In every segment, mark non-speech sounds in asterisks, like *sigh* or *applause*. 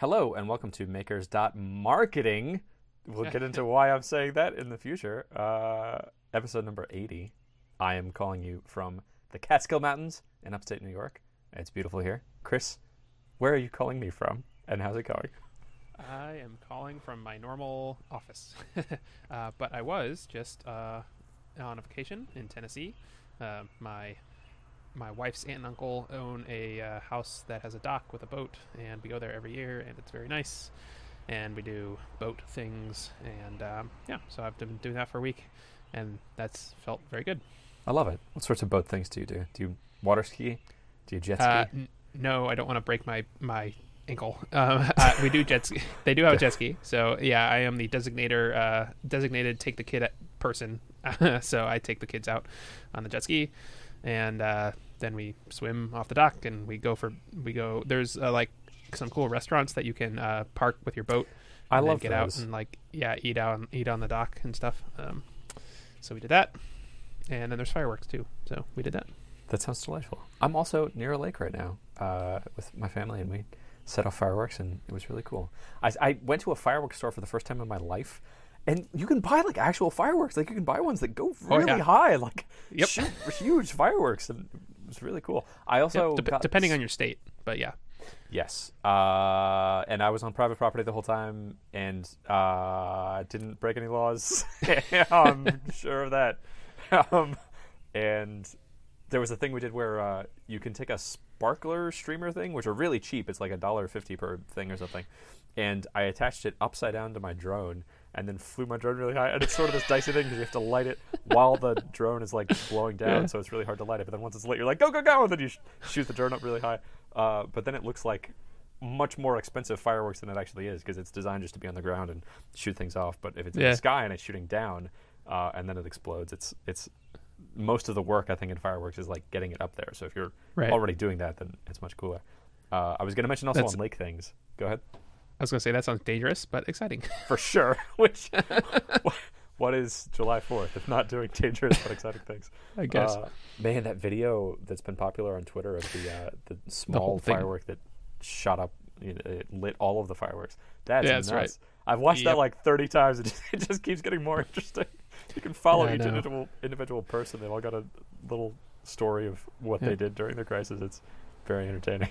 Hello and welcome to Makers.Marketing. We'll get into why I'm saying that in the future. Uh, episode number 80. I am calling you from the Catskill Mountains in upstate New York. It's beautiful here. Chris, where are you calling me from and how's it going? I am calling from my normal office, *laughs* uh, but I was just uh, on a vacation in Tennessee. Uh, my my wife's aunt and uncle own a uh, house that has a dock with a boat, and we go there every year, and it's very nice. And we do boat things, and um, yeah, so I've been doing that for a week, and that's felt very good. I love it. What sorts of boat things do you do? Do you water ski? Do you jet ski? Uh, n- no, I don't want to break my my ankle. *laughs* Um, uh, we do jet ski. *laughs* They do have a jet ski, so yeah, I am the designator, uh, designated take the kid at person. *laughs* so I take the kids out on the jet ski, and uh, then we swim off the dock, and we go for we go. There's uh, like some cool restaurants that you can uh, park with your boat. I love get those. out and like yeah, eat out and eat on the dock and stuff. Um, so we did that, and then there's fireworks too. So we did that. That sounds delightful. I'm also near a lake right now uh, with my family, and we set off fireworks, and it was really cool. I, I went to a fireworks store for the first time in my life, and you can buy like actual fireworks. Like you can buy ones that go Oh, really yeah. high, like Yep. shoot huge fireworks, and it was really cool. I also Yep, got- depending on your state, but yeah. Yes. Uh, and I was on private property the whole time and uh, didn't break any laws. *laughs* I'm sure of that. *laughs* Um, and there was a thing we did where uh, you can take a sparkler streamer thing, which are really cheap. It's like a dollar fifty per thing or something. And I attached it upside down to my drone and then flew my drone really high. And it's sort of this dicey thing because you have to light it while the drone is like blowing down, Yeah. so it's really hard to light it. But then once it's lit, you're like, go, go, go! And then you sh- shoot the drone up really high. Uh, but then it looks like much more expensive fireworks than it actually is because it's designed just to be on the ground and shoot things off. But if it's in the sky and it's shooting down uh, and then it explodes, it's it's most of the work I think in fireworks is like getting it up there. So if you're Right. already doing that, then it's much cooler. Uh, I was going to mention also That's- on lake things. Go ahead. I was gonna say that sounds dangerous, but exciting. *laughs* For sure. *laughs* Which *laughs* what is July Fourth if not doing dangerous but exciting things? I guess. Uh, man, that video that's been popular on Twitter of the uh, the small thing. firework that shot up, you know, it lit all of the fireworks. That's Yeah, nuts. that's right. I've watched that like thirty times. It just, it just keeps getting more interesting. You can follow Yeah, each individual individual person. They've all got a little story of what Yeah. they did during the crisis. It's very entertaining.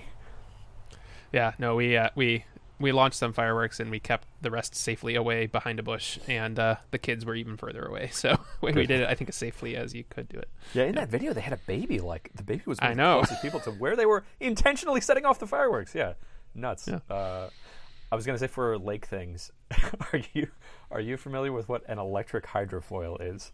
yeah, no, we uh, we we launched some fireworks and we kept the rest safely away behind a bush, and uh, the kids were even further away. *laughs* So we, we did it, I think, as safely as you could do it. Yeah, in that video they had a baby. Like the baby was one I know. people to where they were intentionally setting off the fireworks. Yeah, nuts. Yeah. Uh, I was gonna say for lake things, *laughs* are you are you familiar with what an electric hydrofoil is?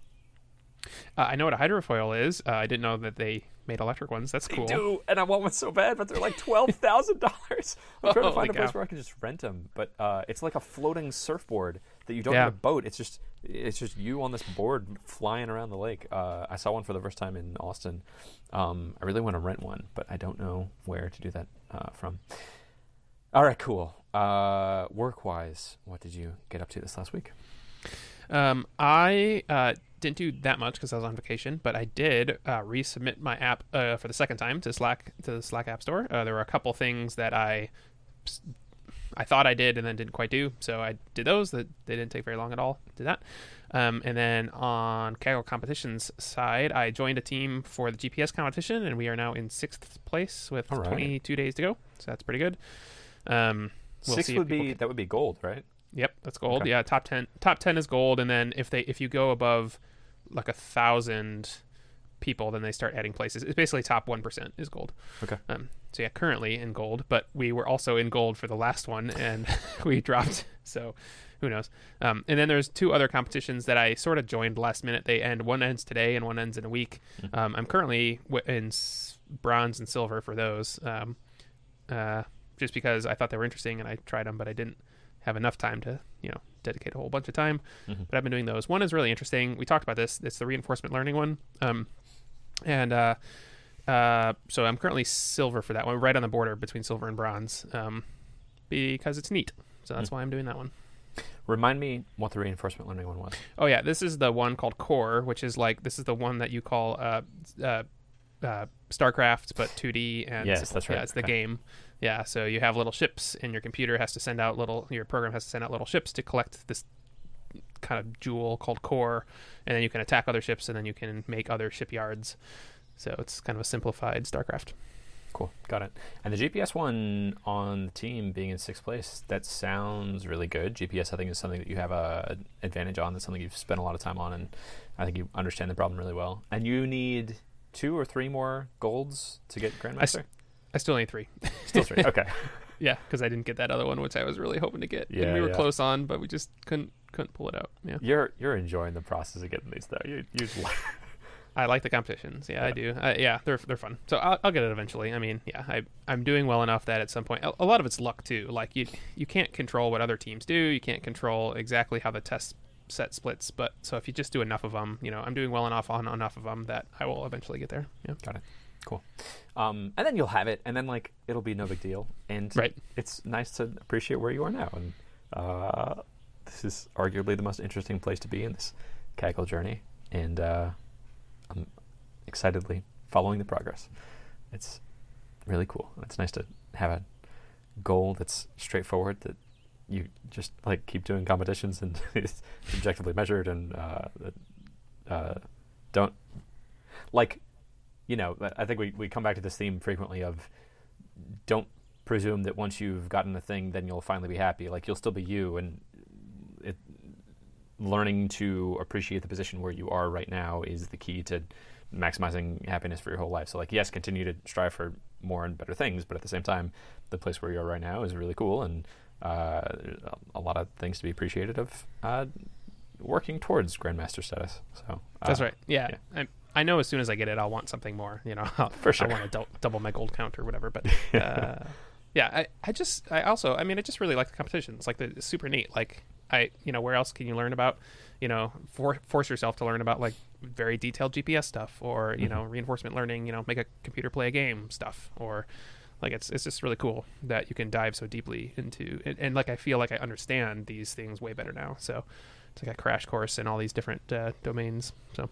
Uh, I know what a hydrofoil is. Uh, I didn't know that they made electric ones. That's cool. They do, and I want one so bad, but they're like twelve thousand dollars. *laughs* I'm trying to find a place cow. where I can just rent them, but uh, it's like a floating surfboard that you don't Yeah. need a boat. It's just it's just you on this board flying around the lake. Uh, I saw one for the first time in Austin. Um, I really want to rent one, but I don't know where to do that uh, from. All right, cool. Uh, work wise, what did you get up to this last week? Um, I uh, didn't do that much because I was on vacation, but I did uh, resubmit my app uh, for the second time to Slack to the Slack App Store. Uh, there were a couple things that I I thought I did and then didn't quite do, so I did those. That they didn't take very long at all. Did that, um, and then on Kaggle competitions side, I joined a team for the GPS competition, and we are now in sixth place with right. 22 days to go. So that's pretty good. Um, we'll Six would be can- that would be gold, right? Yep, that's gold. Okay. Yeah, top ten. Top ten is gold, and then if they if you go above like a thousand people, then they start adding places. It's basically top one percent is gold. Okay. Um. So yeah, currently in gold, but we were also in gold for the last one, and *laughs* we dropped. So who knows? Um. And then there's two other competitions that I sort of joined last minute. They end. One ends today, and one ends in a week. Um. I'm currently w- in s- bronze and silver for those. Um. Uh. Just because I thought they were interesting, and I tried them, but I didn't have enough time to you know dedicate a whole bunch of time Mhm. but i've been doing those. One is really interesting. We talked about this. It's the reinforcement learning one. Um, and uh, uh, so i'm currently silver for that one right on the border between silver and bronze um, because it's neat. So that's why i'm doing that one. Remind me what the reinforcement learning one was. Oh yeah, this is the one called Kore, which is like this is the one that you call uh, uh, uh, StarCraft, but 2D, and Yes, that's right. Yeah, it's the game. Yeah, so you have little ships, and your computer has to send out little. Your program has to send out little ships to collect this kind of jewel called Kore, and then you can attack other ships, and then you can make other shipyards. So it's kind of a simplified StarCraft. Cool, got it. And the GPS one on the team being in sixth place, that sounds really good. GPS, I think, is something that you have a an advantage on. That's something you've spent a lot of time on, and I think you understand the problem really well. And you need two or three more golds to get Grandmaster. I still need three. Still three. Okay. *laughs* yeah, because I didn't get that other one, which I was really hoping to get. Yeah, and we were yeah. close on, but we just couldn't couldn't pull it out. Yeah. You're you're enjoying the process of getting these though. You you *laughs* I like the competitions. Yeah, I do. Uh, yeah, they're they're fun. So I'll, I'll get it eventually. I mean, yeah, I I'm doing well enough that at some point, a, a lot of it's luck too. Like you you can't control what other teams do. You can't control exactly how the test set splits. But so if you just do enough of them, you know, I'm doing well enough on enough of them that I will eventually get there. Yeah. got it. Cool. Um, and then you'll have it, and then like it'll be no big deal. And Right. it's nice to appreciate where you are now. And uh, this is arguably the most interesting place to be in this Kaggle journey. And uh, I'm excitedly following the progress. It's really cool. It's nice to have a goal that's straightforward that you just like keep doing competitions and *laughs* it's objectively measured and uh, uh, don't like you know I think we, we come back to this theme frequently of don't presume that once you've gotten a thing then you'll finally be happy like you'll still be you and it learning to appreciate the position where you are right now is the key to maximizing happiness for your whole life so like yes continue to strive for more and better things but at the same time the place where you are right now is really cool and uh, a- lot of things to be appreciated of uh, working towards grandmaster status so uh, That's right. Yeah. I, I know as soon as I get it, I'll want something more. You know, *laughs* I'll, For sure. I want to dou- double my gold count or whatever. But *laughs* uh, yeah, I, I just I also I mean I just really like the competitions. Like the it's super neat. Like I you know where else can you learn about you know for, force yourself to learn about like very detailed GPS stuff or you know reinforcement learning. You know make a computer play a game stuff or like it's it's just really cool that you can dive so deeply into and, and like I feel like I understand these things way better now. So it's like a crash course in all these different uh, domains. So.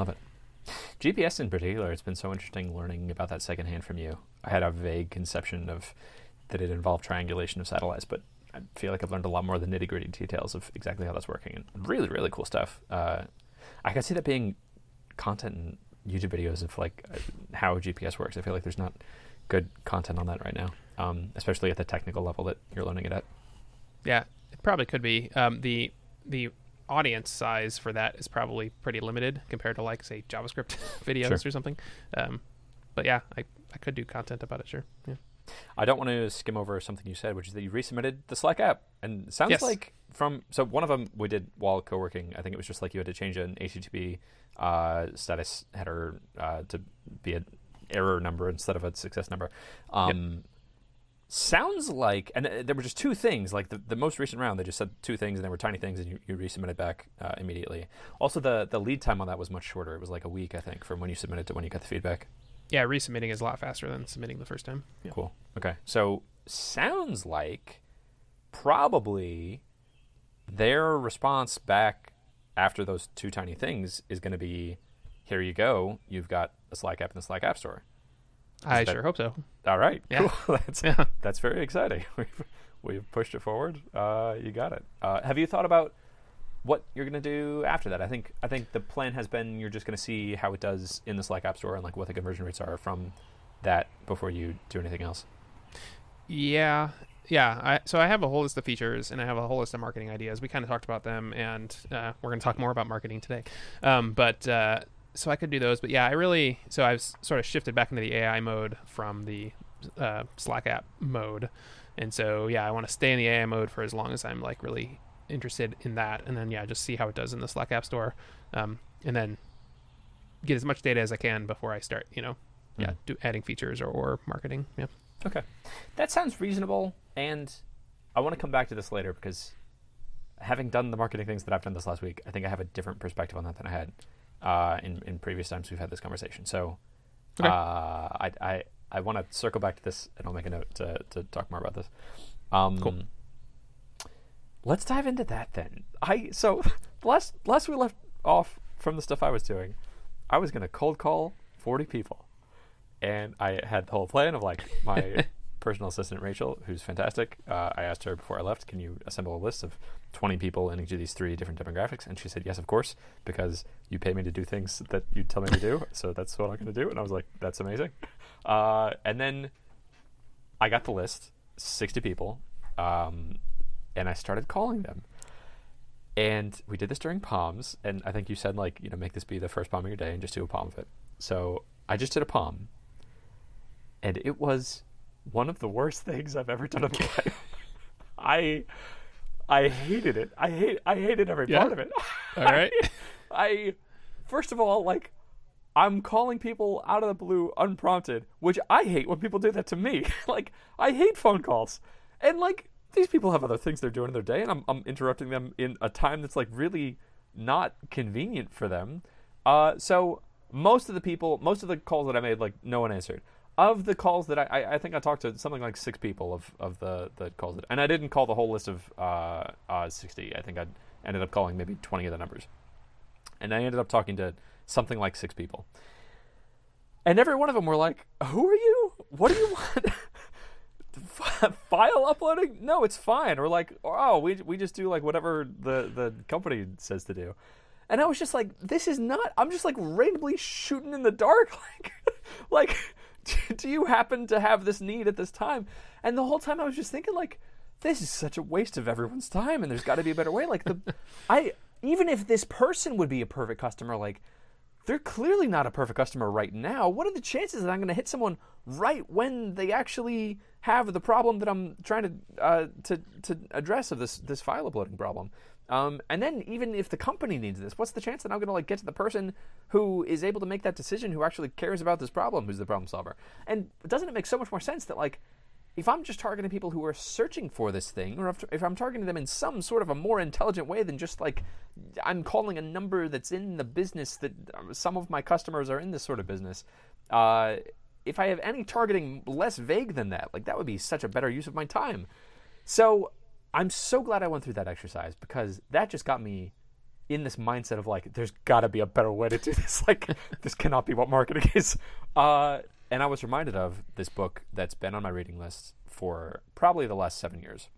Love it. GPS in particular, it's been so interesting learning about that secondhand from you. I had a vague conception of that it involved triangulation of satellites, but I feel like I've learned a lot more of the nitty gritty details of exactly how that's working. And really, really cool stuff. Uh, I can see that being content in YouTube videos of like uh, how GPS works. I feel like there's not good content on that right now, um, especially at the technical level that you're learning it at. Yeah, it probably could be. Um, the the audience size for that is probably pretty limited compared to like say JavaScript *laughs* videos Sure. or something. Um, but yeah, I, I could do content about it. Sure. Yeah. I don't want to skim over something you said, which is that you resubmitted the Slack app, and it sounds Yes. like from so one of them we did while co-working. I think it was just like you had to change an HTTP uh, status header uh, to be an error number instead of a success number. Um, Sounds like, and uh, there were just two things. Like the, the most recent round, they just said two things, and they were tiny things, and you, you resubmitted back uh, immediately. Also, the the lead time on that was much shorter. It was like a week, I think, from when you submitted to when you got the feedback. Yeah, resubmitting is a lot faster than submitting the first time. Yeah. Cool. Okay. So sounds like probably their response back after those two tiny things is going to be, "Here you go. You've got a Slack app in the Slack App Store." I that- sure hope so. All right. Yeah. Cool. *laughs* That's Yeah. that's very exciting. *laughs* We've we've pushed it forward. Uh, you got it. Uh, have you thought about what you're going to do after that? I think I think the plan has been you're just going to see how it does in the Slack App Store and like what the conversion rates are from that before you do anything else. Yeah, yeah. I, so I have a whole list of features and I have a whole list of marketing ideas. We kind of talked about them, and uh, we're going to talk more about marketing today. Um, but uh, so I could do those. But yeah, I really so I've sort of shifted back into the AI mode from the uh, Slack app mode, and so yeah, I want to stay in the AI mode for as long as I'm like really interested in that, and then yeah, just see how it does in the Slack app store, um, and then get as much data as I can before I start. You know, yeah, Mm. do adding features or, or marketing. Yeah. Okay. That sounds reasonable. And I want to come back to this later because having done the marketing things that I've done this last week, I think I have a different perspective on that than I had uh, in, in previous times we've had this conversation. So Okay. uh, I, I, I want to circle back to this and I'll make a note to, to talk more about this. Um, Cool. Let's dive into that then. I so *laughs* last last we left off from the stuff I was doing, I was going to cold call 40 people. And I had the whole plan of like my *laughs* personal assistant, Rachel, who's fantastic. Uh, I asked her before I left, can you assemble a list of 20 people in each of these three different demographics? And she said, yes, of course, because you pay me to do things that you tell me to do. So that's what I'm going to do. And I was like, that's amazing. Uh, and then I got the list, 60 people, um, and I started calling them. And we did this during palms, and I think you said like, you know, make this be the first palm of your day and just do a palm of it. So I just did a palm, and it was one of the worst things I've ever done in my life. *laughs* I I hated it. I hate I hated every Yeah? part of it. All right. *laughs* I first of all like I'm calling people out of the blue unprompted, which I hate when people do that to me. *laughs* like I hate phone calls. And like these people have other things they're doing in their day and I'm I'm interrupting them in a time that's like really not convenient for them. Uh so most of the people most of the calls that I made like no one answered. Of the calls that I, I, think I talked to something like six people of, of the, the calls that, and I didn't call the whole list of uh, uh, 60. I think I ended up calling maybe 20 of the numbers and I ended up talking to something like six people. And every one of them were like, "Who are you? What do you want? *laughs* File uploading? No, it's fine." Or like, "Oh, we we just do like whatever the the company says to do." And I was just like, "This is not. I'm just like randomly shooting in the dark. *laughs* Like, like, *laughs* do you happen to have this need at this time?" And the whole time I was just thinking like, "This is such a waste of everyone's time, and there's got to be a better way." Like the, *laughs* I even if this person would be a perfect customer, like they're clearly not a perfect customer right now. What are the chances that I'm going to hit someone right when they actually have the problem that I'm trying to uh, to to address of this this file uploading problem? Um, and then even if the company needs this, what's the chance that I'm going to like get to the person who is able to make that decision, who actually cares about this problem, who's the problem solver? And doesn't it make so much more sense that like if I'm just targeting people who are searching for this thing, or if, I'm targeting them in some sort of a more intelligent way than just like I'm calling a number that's in the business that uh, some of my customers are in this sort of business, uh, if I have any targeting less vague than that, like that would be such a better use of my time. So I'm so glad I went through that exercise because that just got me in this mindset of like, there's got to be a better way to do *laughs* this. like, this cannot be what marketing *laughs* is. Uh, and I was reminded of this book that's been on my reading list for probably the last seven years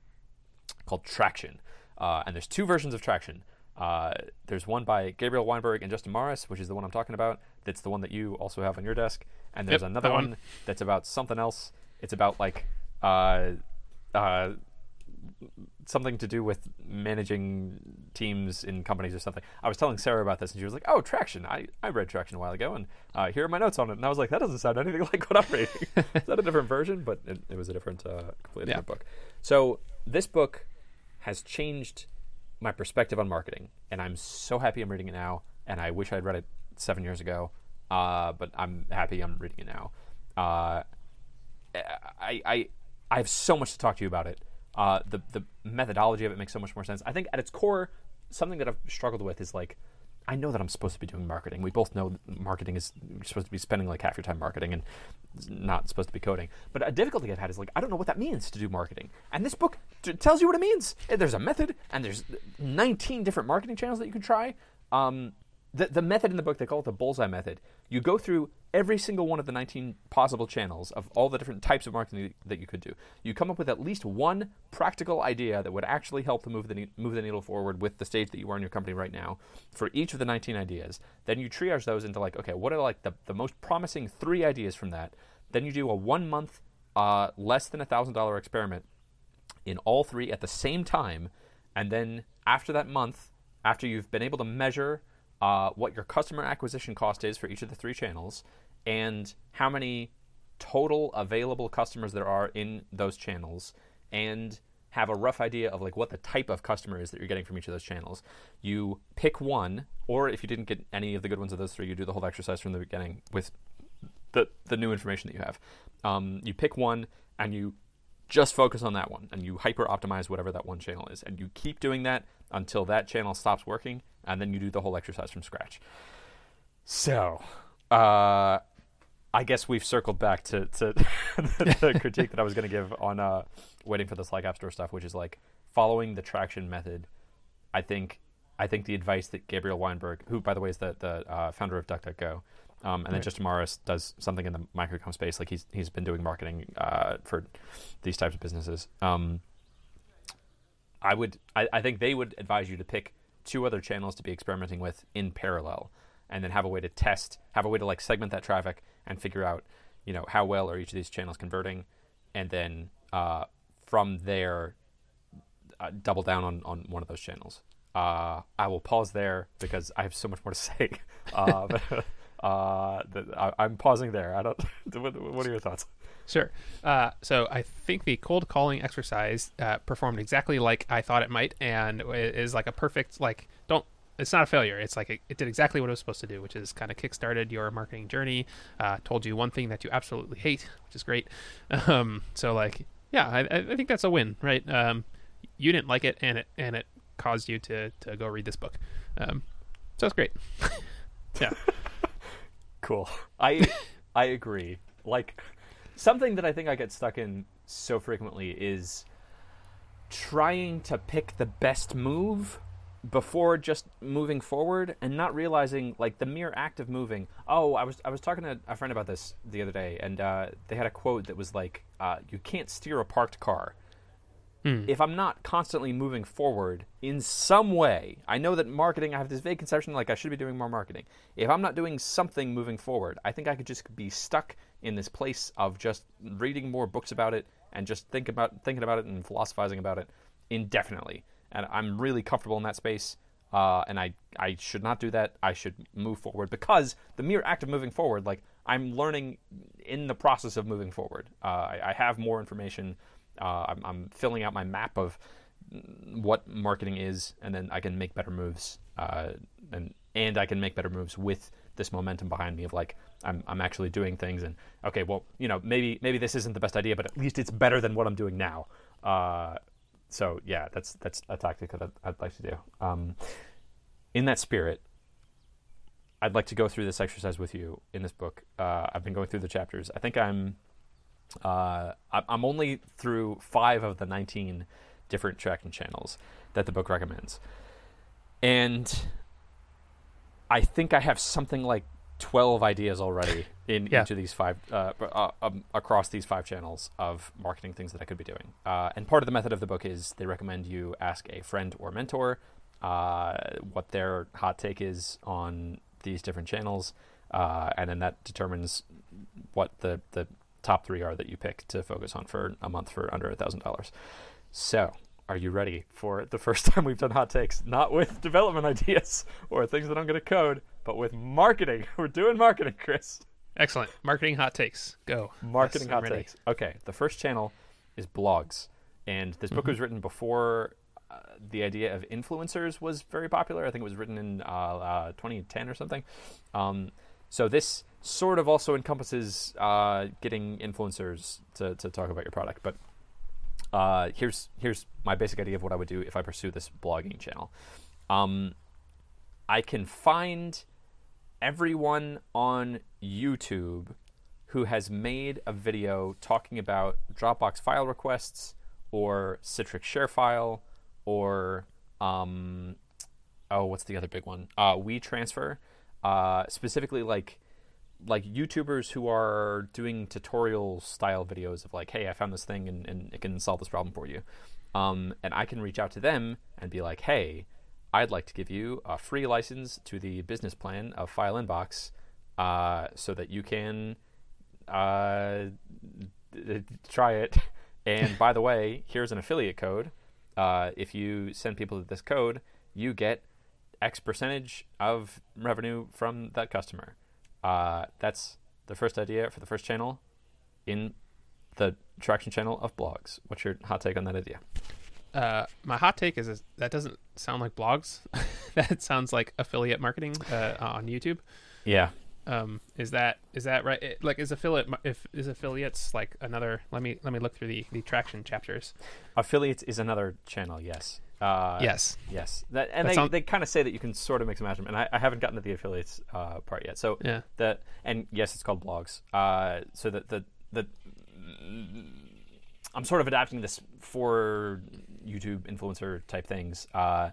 called Traction. Uh, and there's two versions of Traction. Uh, there's one by Gabriel Weinberg and Justin Mares, which is the one I'm talking about. That's the one that you also have on your desk. And there's Yep, another one. one. that's about something else. It's about like uh, uh, something to do with managing teams in companies or something. I was telling Sarah about this, and she was like, "Oh, Traction! I, I read Traction a while ago, and uh, here are my notes on it." And I was like, "That doesn't sound anything *laughs* like what I'm reading." *laughs* Is that a different version? But it, it was a different, uh, completely Yeah. different book. So this book has changed my perspective on marketing, and I'm so happy I'm reading it now. And I wish I'd read it seven years ago, uh, but I'm happy I'm reading it now. Uh, I, I I have so much to talk to you about it. Uh, the the methodology of it makes so much more sense. I think at its core, something that I've struggled with is like, I know that I'm supposed to be doing marketing. We both know marketing is supposed to be spending like half your time marketing and not supposed to be coding. But a difficulty I've had is like I don't know what that means to do marketing. And this book t- tells you what it means. There's a method, and there's 19 different marketing channels that you can try. Um, the, the method in the book they call it the bullseye method. You go through every single one of the 19 possible channels of all the different types of marketing that you could do. You come up with at least one practical idea that would actually help to move the, move the needle forward with the stage that you are in your company right now for each of the 19 ideas. Then you triage those into like okay what are like the, the most promising three ideas from that? Then you do a one month uh, less than a thousand dollar experiment in all three at the same time. And then after that month, after you've been able to measure uh, what your customer acquisition cost is for each of the three channels and how many total available customers there are in those channels and have a rough idea of like what the type of customer is that you're getting from each of those channels you pick one or if you didn't get any of the good ones of those three you do the whole exercise from the beginning with the the new information that you have. Um, you pick one and you just focus on that one, and you hyper optimize whatever that one channel is, and you keep doing that until that channel stops working, and then you do the whole exercise from scratch. So, uh, I guess we've circled back to, to *laughs* the, the *laughs* critique that I was going to give on uh, waiting for the Slack App Store stuff, which is like following the traction method. I think I think the advice that Gabriel Weinberg, who by the way is the the uh, founder of DuckDuckGo, Um, and then Right. Justin Mares does something in the microcom space. Like he's he's been doing marketing uh, for these types of businesses. Um, I would I, I think they would advise you to pick two other channels to be experimenting with in parallel, and then have a way to test, have a way to like segment that traffic and figure out, you know, how well are each of these channels converting, and then uh, from there, uh, double down on on one of those channels. Uh, I will pause there because I have so much more to *laughs* say. Uh, but, *laughs* uh, I, I'm pausing there. I don't. *laughs* what, what are your thoughts? Sure. Uh, so I think the cold calling exercise uh, performed exactly like I thought it might, and is like a perfect like. Don't. It's not a failure. It's like it, it did exactly what it was supposed to do, which is kind of kickstarted your marketing journey. Uh, told you one thing that you absolutely hate, which is great. *laughs* Um, so like, yeah, I, I I think that's a win, right? Um, you didn't like it, and it and it caused you to to go read this book. Um, so it's great. *laughs* yeah. Cool. *laughs* I I agree. Like something that I think I get stuck in so frequently is trying to pick the best move before just moving forward and not realizing like the mere act of moving. Oh, I was I was talking to a friend about this the other day and uh, they had a quote that was like uh, you can't steer a parked car. If I'm not constantly moving forward in some way, I know that marketing, I have this vague conception like I should be doing more marketing. If I'm not doing something moving forward, I think I could just be stuck in this place of just reading more books about it and just think about thinking about it and philosophizing about it indefinitely. And I'm really comfortable in that space. Uh, and I, I should not do that. I should move forward because the mere act of moving forward, like I'm learning in the process of moving forward. Uh, I, I have more information. Uh, I'm, I'm filling out my map of what marketing is, and then I can make better moves. Uh, and and I can make better moves with this momentum behind me of like I'm I'm actually doing things. And okay, well, you know, maybe maybe this isn't the best idea, but at least it's better than what I'm doing now. Uh, so yeah, that's that's a tactic that I'd, I'd like to do. Um, in that spirit, I'd like to go through this exercise with you in this book. Uh, I've been going through the chapters. I think I'm uh, I'm only through five of the 19 different traction channels that the book recommends. And I think I have something like 12 ideas already *laughs* in Yeah. each of these five, uh, uh, um, across these five channels of marketing things that I could be doing. Uh, and part of the method of the book is they recommend you ask a friend or mentor uh, what their hot take is on these different channels. Uh, and then that determines what the, the top three are that you pick to focus on for a month for under a thousand dollars. So, are you ready for the first *laughs* time we've done hot takes? Not with development ideas or things that I'm going to code, but with marketing. *laughs* We're doing marketing, Chris. Excellent. Marketing hot takes. Go. Marketing Yes, hot ready. takes. Okay, the first channel is blogs, and this Mm-hmm. book was written before uh, the idea of influencers was very popular. I think it was written in uh, uh, 2010 or something. Um, so this sort of also encompasses uh, getting influencers to, to talk about your product. But uh, here's here's my basic idea of what I would do if I pursue this blogging channel. Um, I can find everyone on YouTube who has made a video talking about Dropbox file requests or Citrix ShareFile or um, oh, what's the other big one? Uh, WeTransfer. Uh, specifically, like like YouTubers who are doing tutorial style videos of like, hey, I found this thing and, and it can solve this problem for you. Um, and I can reach out to them and be like, hey, I'd like to give you a free license to the business plan of File Inbox uh, so that you can uh, *laughs* try it. And by the way, here's an affiliate code. Uh, if you send people to this code, you get X percentage of revenue from that customer. Uh, that's the first idea for the first channel in the traction channel of blogs. What's your hot take on that idea? Uh, my hot take is, is that doesn't sound like blogs. *laughs* that sounds like affiliate marketing uh, on YouTube. Yeah. Um, is that is that right? It- like, is affiliate if is affiliates like another? Let me let me look through the the traction chapters. Affiliates is another channel, yes. Uh, yes. Yes. That, and That they, they kind of say that you can sort of mix and match them. And I, I haven't gotten to the affiliates uh, part yet. So Yeah. that and yes, it's called blogs. Uh, so that the the I'm sort of adapting this for YouTube influencer type things. Uh,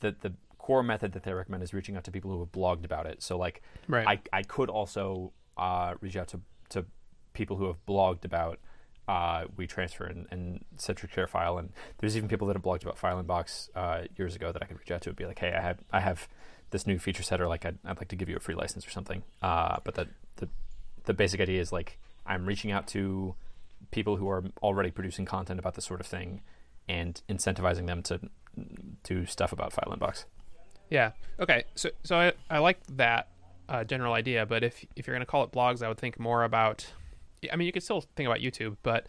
the the core method that they recommend is reaching out to people who have blogged about it. So like Right. I I could also uh, reach out to to people who have blogged about uh, WeTransfer and, and Citrix ShareFile, and there's even people that have blogged about File FileInbox uh, years ago that I could reach out to and be like, hey, I have I have this new feature set, or like I'd, I'd like to give you a free license or something. Uh, but the, the the basic idea is like I'm reaching out to people who are already producing content about this sort of thing and incentivizing them to do stuff about File FileInbox. Yeah. Okay. So so I, I like that uh, general idea, but if if you're going to call it blogs, I would think more about. I mean, you could still think about YouTube, but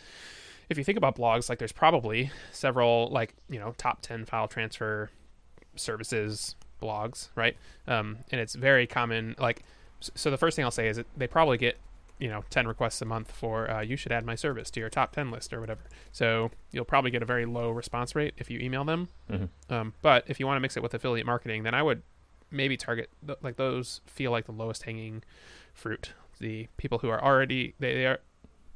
if you think about blogs, like there's probably several like you know top ten file transfer services blogs, right? Um, and it's very common. Like, so the first thing I'll say is they probably get you know 10 requests a month for uh, you should add my service to your top 10 list or whatever so you'll probably get a very low response rate if you email them Mm-hmm. um, but if you want to mix it with affiliate marketing, then I would maybe target th- like those feel like the lowest hanging fruit. The people who are already they, they are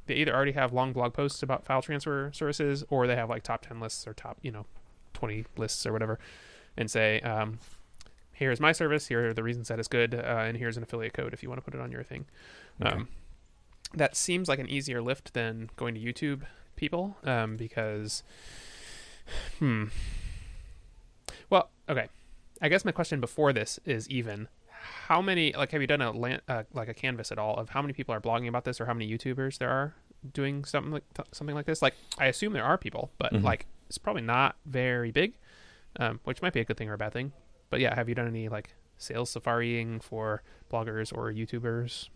they either already have long blog posts about file transfer services or they have like top 10 lists or top, you know, 20 lists or whatever and say um, here's my service, here are the reasons that it's good, uh, and here's an affiliate code if you want to put it on your thing. Okay. Um, that seems like an easier lift than going to YouTube people um, because, hmm. Well, okay. I guess my question before this is even how many like have you done a uh, like a canvas at all of how many people are blogging about this or how many YouTubers there are doing something like something like this? Like I assume there are people, but Mhm. like it's probably not very big, um, which might be a good thing or a bad thing. But yeah, have you done any like sales safariing for bloggers or YouTubers?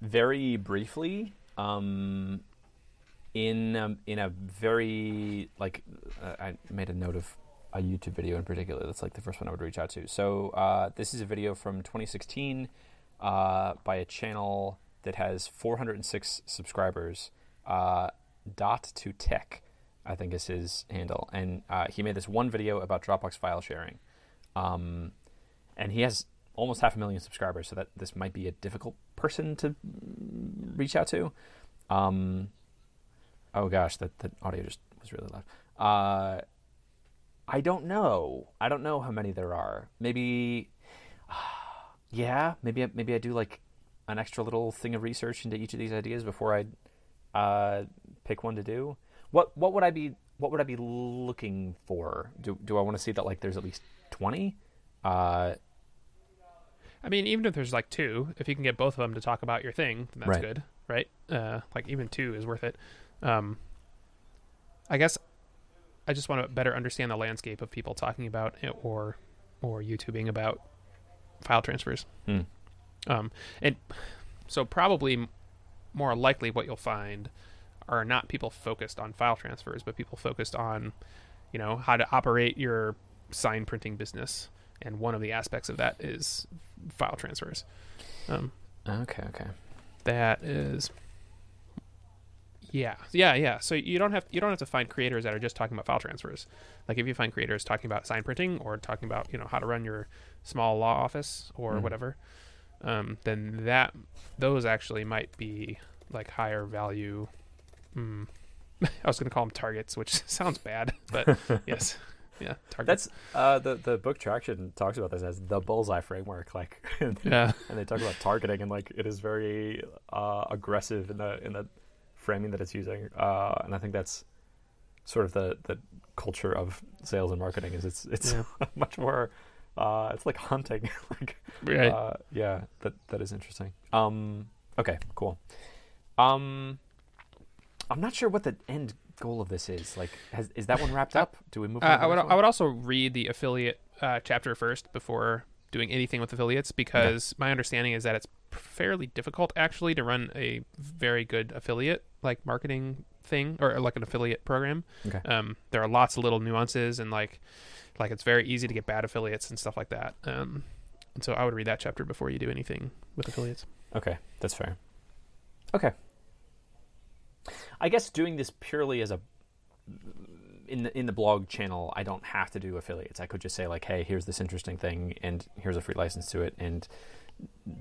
very briefly um, in um, in a very like uh, I made a note of a YouTube video in particular. That's like the first one I would reach out to. So uh, this is a video from 2016 uh, by a channel that has 406 subscribers. Uh, Dot to Tech, I think is his handle, and uh, he made this one video about Dropbox file sharing. Um, and he has almost half a million subscribers, so that this might be a difficult person to reach out to. Um, oh gosh, that that audio just was really loud. I don't know. I don't know how many there are. Maybe, *sighs* yeah, maybe I, maybe I do like an extra little thing of research into each of these ideas before I uh, pick one to do. What what would I be what would I be looking for? Do do I want to see that like there's at least twenty? Uh, I mean, even if there's like two, if you can get both of them to talk about your thing, then that's Right. good, right? Uh, like even two is worth it. Um, I guess I just want to better understand the landscape of people talking about it or or YouTubing about file transfers. Hmm. Um, and so probably more likely what you'll find are not people focused on file transfers, but people focused on, you know, how to operate your sign printing business. And one of the aspects of that is file transfers. Um, okay, okay. that is, yeah, yeah, yeah. So you don't have you don't have to find creators that are just talking about file transfers. Like if you find creators talking about sign printing or talking about you know how to run your small law office or Mhm. whatever, um, then that those actually might be like higher value. Mm, *laughs* I was going to call them targets, which *laughs* sounds bad, but *laughs* yes, yeah, targets. That's uh, the the book Traction talks about this as the bullseye framework. Like, and yeah, they talk about targeting and like it is very uh, aggressive in the in the framing that it's using. Uh, and I think that's sort of the the culture of sales and marketing is it's it's Yeah. *laughs* much more. Uh, it's like hunting. *laughs* like, right. uh, yeah, that that is interesting. Um, okay, cool. Um, I'm not sure what the end goal of this is. Like, has, is that one wrapped up? Do we move? Uh, on I would next I would also read the affiliate uh, chapter first before doing anything with affiliates because my understanding is that it's fairly difficult actually to run a very good affiliate like marketing thing or like an affiliate program. Okay. Um, there are lots of little nuances and like like it's very easy to get bad affiliates and stuff like that. Um, and so I would read that chapter before you do anything with affiliates. Okay, that's fair. Okay. I guess doing this purely as a in the in the blog channel, I don't have to do affiliates. I could just say like, "Hey, here's this interesting thing, and here's a free license to it, and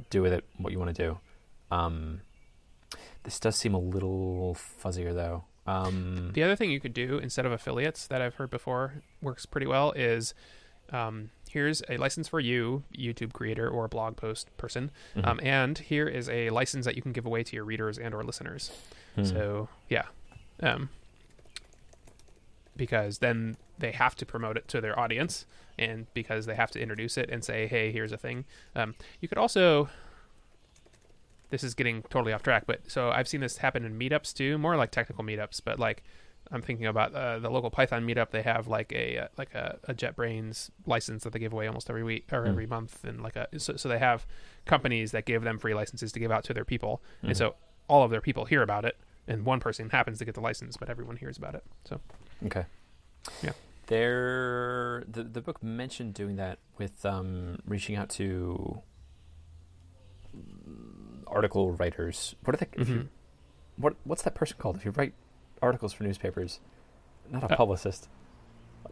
do with it what you want to do." Um, this does seem a little fuzzier, though. Um, The other thing you could do instead of affiliates that I've heard before works pretty well is um, here's a license for you, YouTube creator or blog post person, Mhm. um, and here is a license that you can give away to your readers and or listeners. Hmm. So yeah, um, because then they have to promote it to their audience, and because they have to introduce it and say, "Hey, here's a thing." Um, you could also. This is getting totally off track, but so I've seen this happen in meetups too, more like technical meetups. But like, I'm thinking about uh, the local Python meetup. They have like a uh, like a, a JetBrains license that they give away almost every week or every month, and like a so, so they have companies that give them free licenses to give out to their people, Mhm. and so all of their people hear about it, and one person happens to get the license, but everyone hears about it. So Okay. Yeah. There, the the book mentioned doing that with um, reaching out to article writers. What are they? If you, what what's that person called? If you write articles for newspapers, not a Uh, publicist,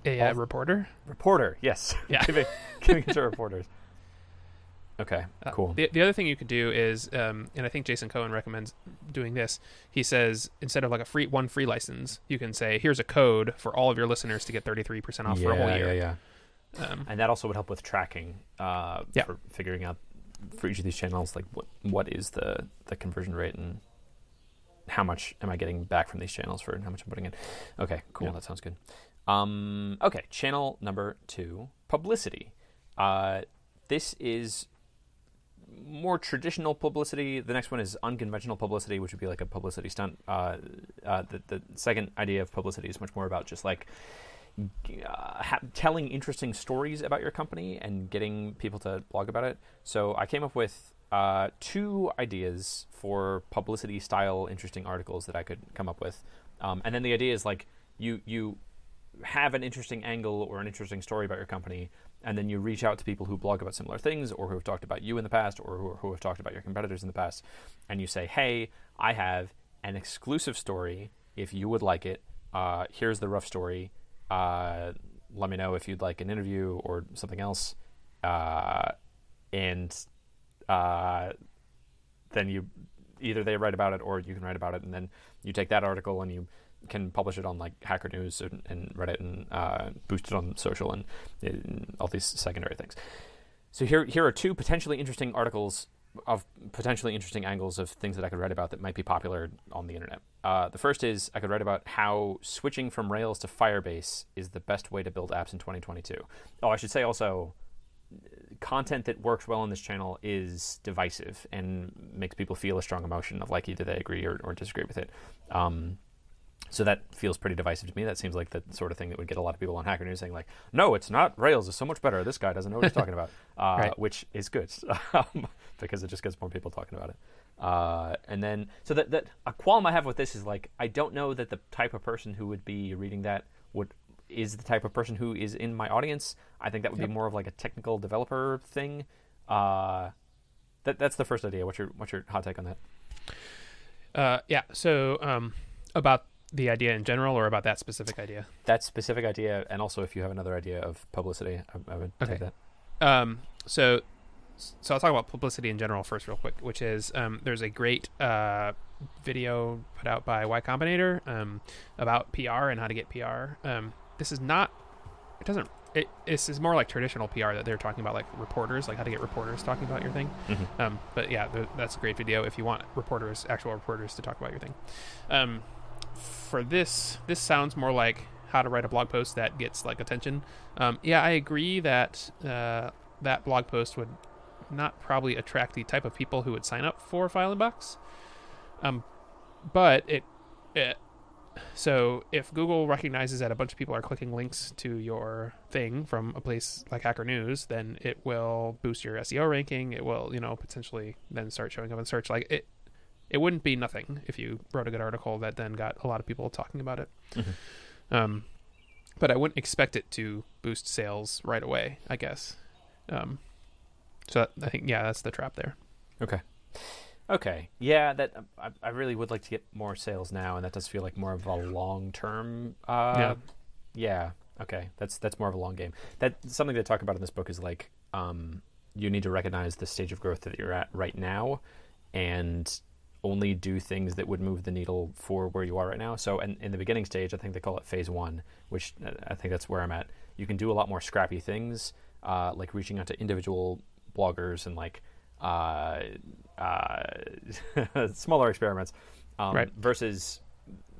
a uh, reporter. reporter. Yes. Yeah. *laughs* giving giving it to reporters. Okay. Uh, cool. The, the other thing you could do is, um, and I think Jason Cohen recommends doing this. He says instead of like a free one free license, you can say, "Here's a code for all of your listeners to get 33% off for a whole year." Yeah, yeah. Um, And that also would help with tracking. Uh, Yeah. For figuring out for each of these channels, like what what is the the conversion rate and how much am I getting back from these channels for how much I'm putting in. Okay, cool. Yeah. That sounds good. Um, okay, channel number two, publicity. Uh, this is more traditional publicity. The next one is unconventional publicity, which would be like a publicity stunt. Uh, uh, the, the second idea of publicity is much more about just like uh, ha- telling interesting stories about your company and getting people to blog about it. So I came up with uh, two ideas for publicity style interesting articles that I could come up with. Um, and then the idea is like you you have an interesting angle or an interesting story about your company, and then you reach out to people who blog about similar things or who have talked about you in the past or who, who have talked about your competitors in the past, and you say, hey, I have an exclusive story. If you would like it, uh, here's the rough story. Uh, let me know if you'd like an interview or something else. Uh, and uh, then you either they write about it or you can write about it, and then you take that article and you can publish it on like Hacker News and, and Reddit and uh, boost it on social and, and all these secondary things. So here here are two potentially interesting articles of potentially interesting angles of things that I could write about that might be popular on the internet. Uh, the first is I could write about how switching from Rails to Firebase is the best way to build apps in 2022. Oh, I should say also content that works well on this channel is divisive and makes people feel a strong emotion of like either they agree or, or disagree with it. Um, so that feels pretty divisive to me. That seems like the sort of thing that would get a lot of people on Hacker News saying like, "No, it's not. Rails is so much better. This guy doesn't know what he's talking about," *laughs* uh, Right. which is good *laughs* um, because it just gets more people talking about it. Uh, and then, so that that a qualm I have with this is like, I don't know that the type of person who would be reading that would is the type of person who is in my audience. I think that would Yep. be more of like a technical developer thing. Uh, that that's the first idea. What's your what's your hot take on that? uh, yeah. So um, about the idea in general, or about that specific idea? That specific idea, and also if you have another idea of publicity, I, I would Okay. take that. Um, so, so I'll talk about publicity in general first, real quick. Which is, um, there's a great uh, video put out by Y Combinator um, about PR and how to get PR. Um, this is not. It doesn't. It, this is more like traditional PR that they're talking about, like reporters, like how to get reporters talking about your thing. Mhm. Um, but yeah, th- that's a great video if you want reporters, actual reporters, to talk about your thing. Um, for this, this sounds more like how to write a blog post that gets like attention. Um, yeah, I agree that uh, that blog post would not probably attract the type of people who would sign up for File Inbox. Um, but it, it so if Google recognizes that a bunch of people are clicking links to your thing from a place like Hacker News, then it will boost your SEO ranking. It will, you know, potentially then start showing up in search. Like it, it wouldn't be nothing if you wrote a good article that then got a lot of people talking about it. Mhm. Um, but I wouldn't expect it to boost sales right away. I guess. Um, so I think yeah, that's the trap there. Okay. Okay. Yeah, that I, I really would like to get more sales now, and that does feel like more of a long term. Uh, Yeah. Yeah. Okay. That's that's more of a long game. That something they talk about in this book is like um, you need to recognize the stage of growth that you're at right now, and only do things that would move the needle for where you are right now. So, in, in the beginning stage, I think they call it phase one, which uh, I think that's where I'm at. You can do a lot more scrappy things, uh, like reaching out to individual bloggers and like uh, uh, *laughs* smaller experiments, um, Right. versus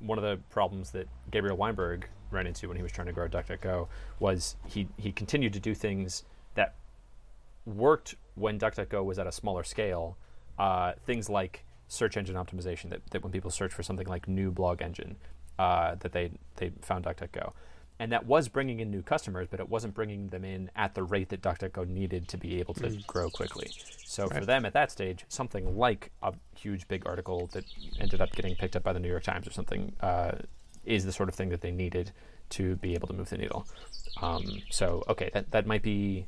one of the problems that Gabriel Weinberg ran into when he was trying to grow DuckDuckGo was he he continued to do things that worked when DuckDuckGo was at a smaller scale. Uh, things like search engine optimization, that, that when people search for something like new blog engine, uh, that they they found DuckDuckGo, and that was bringing in new customers, but it wasn't bringing them in at the rate that DuckDuckGo needed to be able to grow quickly. So for them at that stage, something like a huge big article that ended up getting picked up by the New York Times or something uh, is the sort of thing that they needed to be able to move the needle. Um, so okay, that that might be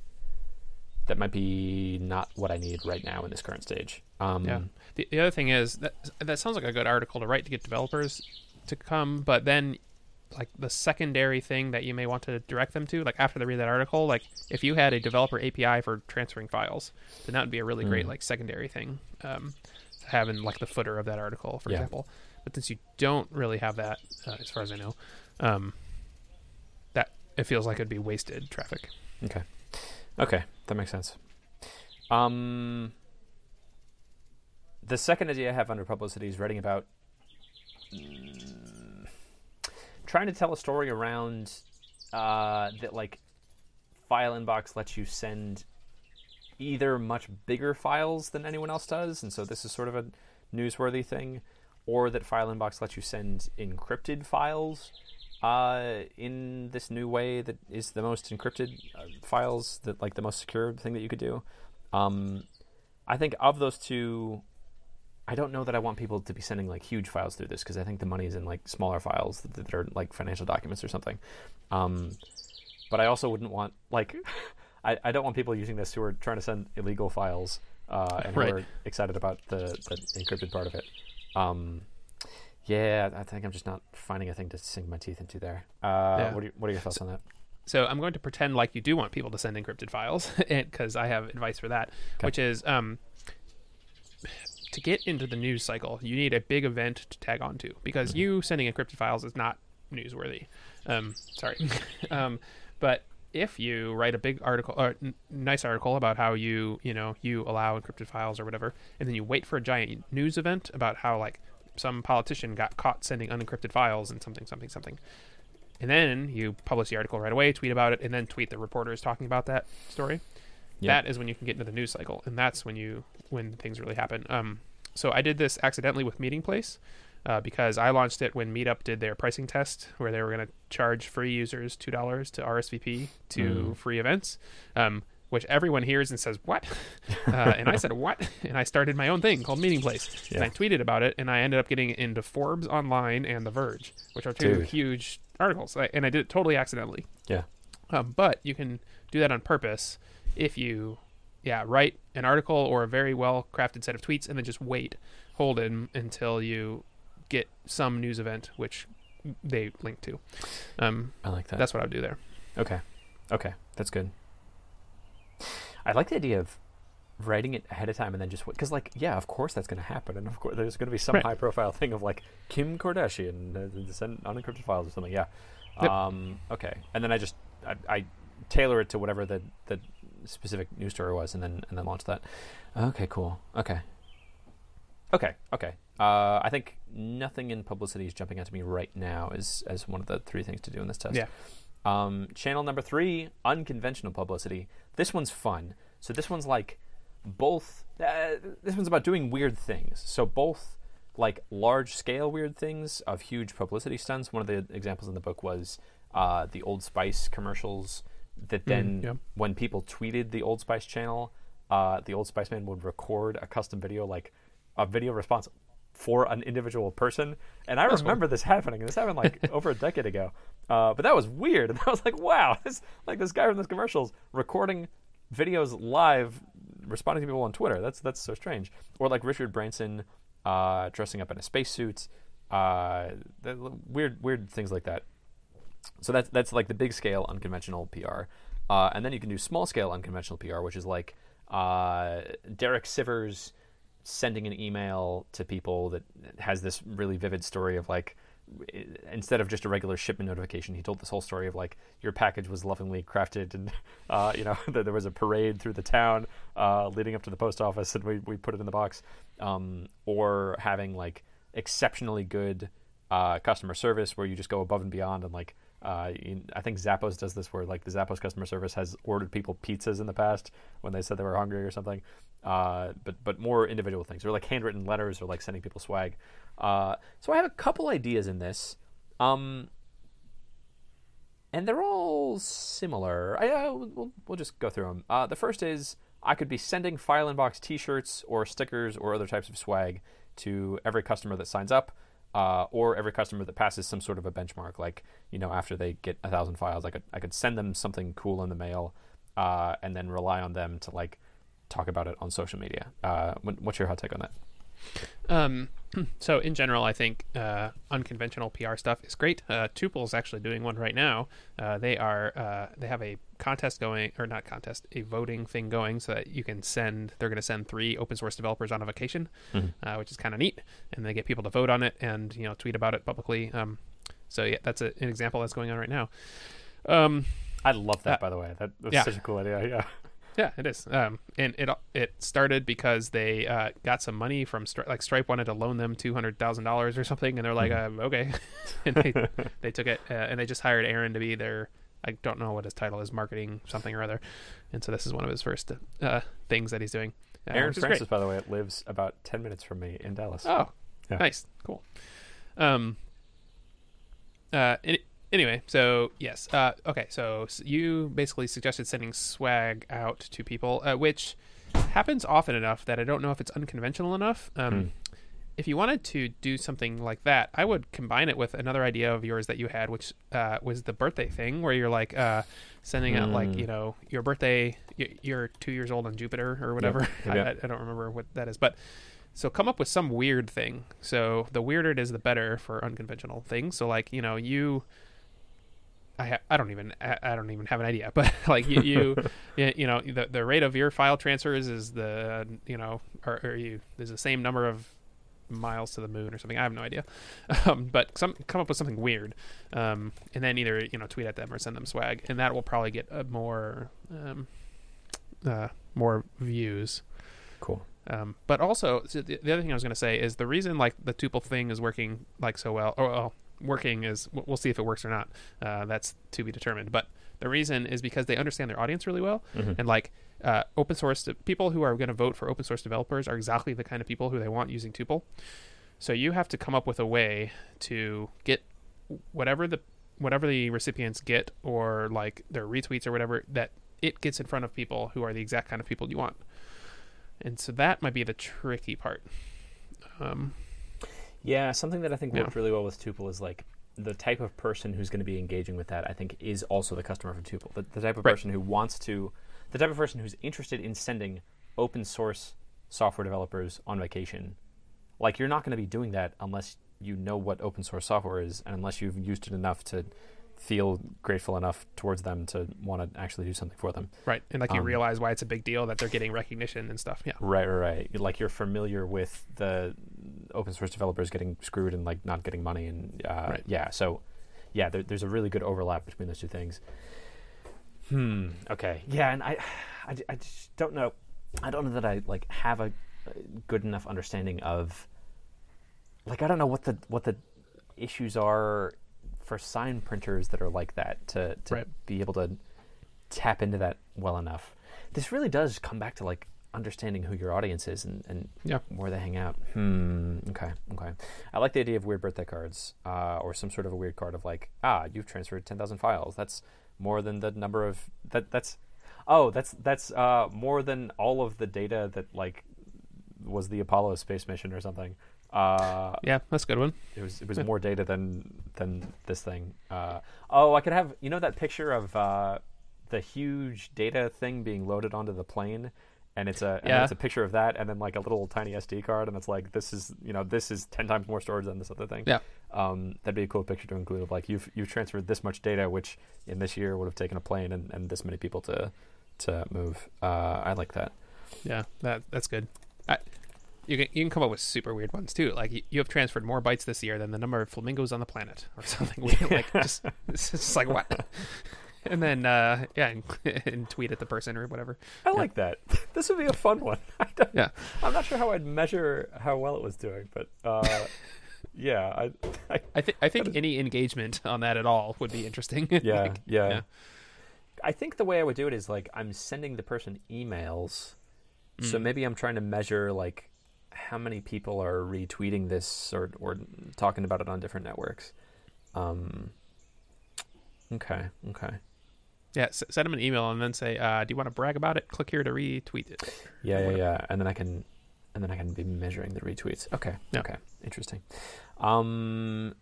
that might be not what I need right now in this current stage. Um, Yeah. The, the other thing is that that sounds like a good article to write to get developers to come, but then like the secondary thing that you may want to direct them to, like after they read that article, like if you had a developer API for transferring files, then that would be a really great Mm. like secondary thing um, to have in like the footer of that article, for Yeah. example. But since you don't really have that, uh, as far as I know, um, that it feels like it'd be wasted traffic. Okay. Okay, that makes sense. Um, the second idea I have under publicity is writing about mm, trying to tell a story around uh, that, like, File Inbox lets you send either much bigger files than anyone else does, and so this is sort of a newsworthy thing, or that File Inbox lets you send encrypted files uh, in this new way that is the most encrypted uh, files, that like the most secure thing that you could do. Um, I think of those two, I don't know that I want people to be sending like huge files through this because I think the money is in like smaller files that, that are like financial documents or something. Um, but I also wouldn't want like *laughs* I, I don't want people using this who are trying to send illegal files uh, and Right. who are excited about the, the encrypted part of it. Um, yeah, I think I'm just not finding a thing to sink my teeth into there. Uh, Yeah. what, are, what are your thoughts on that? So I'm going to pretend like you do want people to send encrypted files, *laughs* because I have advice for that, Okay. which is um, to get into the news cycle, you need a big event to tag onto because Mm-hmm. you sending encrypted files is not newsworthy. Um, sorry, *laughs* um, but if you write a big article or n- nice article about how you you know you allow encrypted files or whatever, and then you wait for a giant news event about how like some politician got caught sending unencrypted files and something something something and then you publish the article right away, tweet about it, and then tweet the reporters talking about that story. Yeah. That is when you can get into the news cycle, and that's when you when things really happen. Um, so I did this accidentally with Meeting Place uh, because I launched it when Meetup did their pricing test, where they were going to charge free users two dollars to RSVP to Mm. free events. Um, which everyone hears and says what, uh, and I said what, *laughs* and I started my own thing called Meeting Place, and Yeah. I tweeted about it, and I ended up getting into Forbes Online and The Verge, which are two Dude. huge articles, I- and I did it totally accidentally. Yeah. Um, but you can do that on purpose if you, yeah, write an article or a very well crafted set of tweets and then just wait, hold it until you get some news event which they link to. Um, I like that. that's what I would do there. Okay. Okay. That's good. I like the idea of writing it ahead of time and then just because, like, yeah, of course that's going to happen, and of course there's going to be some Right. high-profile *laughs* thing of like Kim Kardashian uh, send unencrypted files or something. Yeah. Yep. Um, okay. And then I just I, I tailor it to whatever the the specific news story was, and then and then launch that. Okay. Cool. Okay. Okay. Okay. Uh, I think nothing in publicity is jumping out to me right now as as one of the three things to do in this test. Yeah. Um, channel number three, unconventional publicity. This one's fun. So this one's like both. Uh, this one's about doing weird things. So both like large scale weird things of huge publicity stunts. One of the examples in the book was uh, the Old Spice commercials. That then, yeah. when people tweeted the Old Spice channel, uh, the Old Spice man would record a custom video, like a video response for an individual person. And I That's cool. remember this happening. This happened like *laughs* over a decade ago. Uh, but that was weird. *laughs* And I was like, wow, this like this guy from those commercials recording videos live, responding to people on Twitter. That's that's so strange. Or like Richard Branson uh, dressing up in a spacesuit. Uh, weird weird things like that. So that's that's like the big scale unconventional PR, uh, and then you can do small scale unconventional PR, which is like uh, Derek Sivers sending an email to people that has this really vivid story of like instead of just a regular shipment notification, he told this whole story of like your package was lovingly crafted, and *laughs* uh, you know *laughs* there was a parade through the town uh, leading up to the post office, and we we put it in the box, um, or having like exceptionally good uh, customer service where you just go above and beyond and like. Uh, I think Zappos does this where like the Zappos customer service has ordered people pizzas in the past when they said they were hungry or something. Uh, but but more individual things or like handwritten letters or like sending people swag. Uh, so I have a couple ideas in this, um, and they're all similar. I, we'll, we'll just go through them. Uh, the first is I could be sending file inbox T-shirts or stickers or other types of swag to every customer that signs up. Uh, or every customer that passes some sort of a benchmark, like you know, after they get a thousand files, I could I could send them something cool in the mail, uh, and then rely on them to like talk about it on social media. Uh, what's your hot take on that? Um, *clears throat* so in general, I think uh, unconventional PR stuff is great. Uh, is actually doing one right now. Uh, they are uh, they have a contest going, or not contest, a voting thing going, so that you can send. They're going to send three open source developers on a vacation, uh, which is kind of neat, and they get people to vote on it and you know tweet about it publicly. Um, so yeah, that's a, an example that's going on right now. Um, I love that, Uh, by the way. That, that's yeah. such a cool idea. Yeah. Yeah, it is. Um, and it it started because they uh, got some money from Stri- like Stripe wanted to loan them two hundred thousand dollars or something, and they're like, um, okay, *laughs* and they they took it, uh, and they just hired Aaron to be their I don't know what his title is, marketing something or other, and so this is one of his first uh, things that he's doing. Uh, Aaron Francis, great. by the way, lives about 10 minutes from me in Dallas. Oh, Yeah. nice, cool. Um. Uh. Any, anyway, so yes. Uh. Okay. So s- you basically suggested sending swag out to people, uh, which happens often enough that I don't know if it's unconventional enough. Um. Hmm. If you wanted to do something like that, I would combine it with another idea of yours that you had, which uh, was the birthday thing, where you're like uh, sending out like Hmm. you know your birthday. You're two years old on Jupiter or whatever. *laughs* I, Yeah. I, I don't remember what that is, but so come up with some weird thing. So the weirder it is, the better for unconventional things. So like you know you, I ha- I don't even I, I don't even have an idea, *laughs* but like you you *laughs* you know the the rate of your file transfers is the you know or, or you there's the same number of miles to the moon or something. I have no idea, *laughs* um, but some come up with something weird, um, and then either you know tweet at them or send them swag, and that will probably get a more um, uh, more views. Cool. Um, but also, so the, the other thing I was going to say is the reason like the tuple thing is working like so well, or well, working is we'll see if it works or not. Uh, that's to be determined. But the reason is because they understand their audience really well, Mhm. and like uh, open source de- people who are going to vote for open source developers are exactly the kind of people who they want using tuple. So you have to come up with a way to get whatever the whatever the recipients get or like their retweets or whatever that it gets in front of people who are the exact kind of people you want. And so that might be the tricky part. Um, Yeah, something that I think Yeah. worked really well with Tuple is like the type of person who's going to be engaging with that. I think is also the customer for Tuple. The, the type of Right. person who wants to, the type of person who's interested in sending open source software developers on vacation. Like you're not going to be doing that unless you know what open source software is, and unless you've used it enough to feel grateful enough towards them to want to actually do something for them. right. And like you Um, realize why it's a big deal that they're getting recognition and stuff. Yeah. Right, right, right. Like you're familiar with the open source developers getting screwed and like not getting money, and uh, Right. yeah. So, yeah, there, there's a really good overlap between those two things. Hmm. Okay. Yeah, and I, *sighs* I, I just don't know. I don't know that I like have a, a good enough understanding of. Like I don't know what the what the issues are for sign printers that are like that to to Right. be able to tap into that well enough. This really does come back to like understanding who your audience is and, and Yeah. where they hang out. Hmm. Okay. Okay. I like the idea of weird birthday cards, uh, or some sort of a weird card of like, ah, you've transferred ten thousand files. That's more than the number of that. That's oh, that's that's uh, more than all of the data that like was the Apollo space mission or something. Uh, Yeah, that's a good one. it was it was more data than than this thing. Uh, oh, I could have you know that picture of uh, the huge data thing being loaded onto the plane, and it's a and Yeah. it's a picture of that, and then like a little tiny SD card, and it's like this is you know this is ten times more storage than this other thing. Yeah. Um, that'd be a cool picture to include of like you've you've transferred this much data, which in this year would have taken a plane and, and this many people to to move. Uh, I like that. Yeah, that that's good. I You can you can come up with super weird ones too. Like you, you have transferred more bytes this year than the number of flamingos on the planet, or *laughs* something. weird. like *laughs* just it's just like what? *laughs* And then uh, yeah, and, *laughs* and tweet at the person or whatever. I like that. *laughs* This would be a fun one. *laughs* I don't, Yeah. I'm not sure how I'd measure how well it was doing, but uh, yeah, I, I I think I think any engagement on that at all would be interesting. yeah, Like, yeah, yeah. I think the way I would do it is like I'm sending the person emails, so maybe I'm trying to measure like how many people are retweeting this or or talking about it on different networks. Um. Okay. Okay. Yeah, s- send them an email and then say, uh, "Do you want to brag about it? Click here to retweet it." Yeah, yeah, yeah. And then I can, and then I can be measuring the retweets. Okay, Yeah. okay, interesting. Um,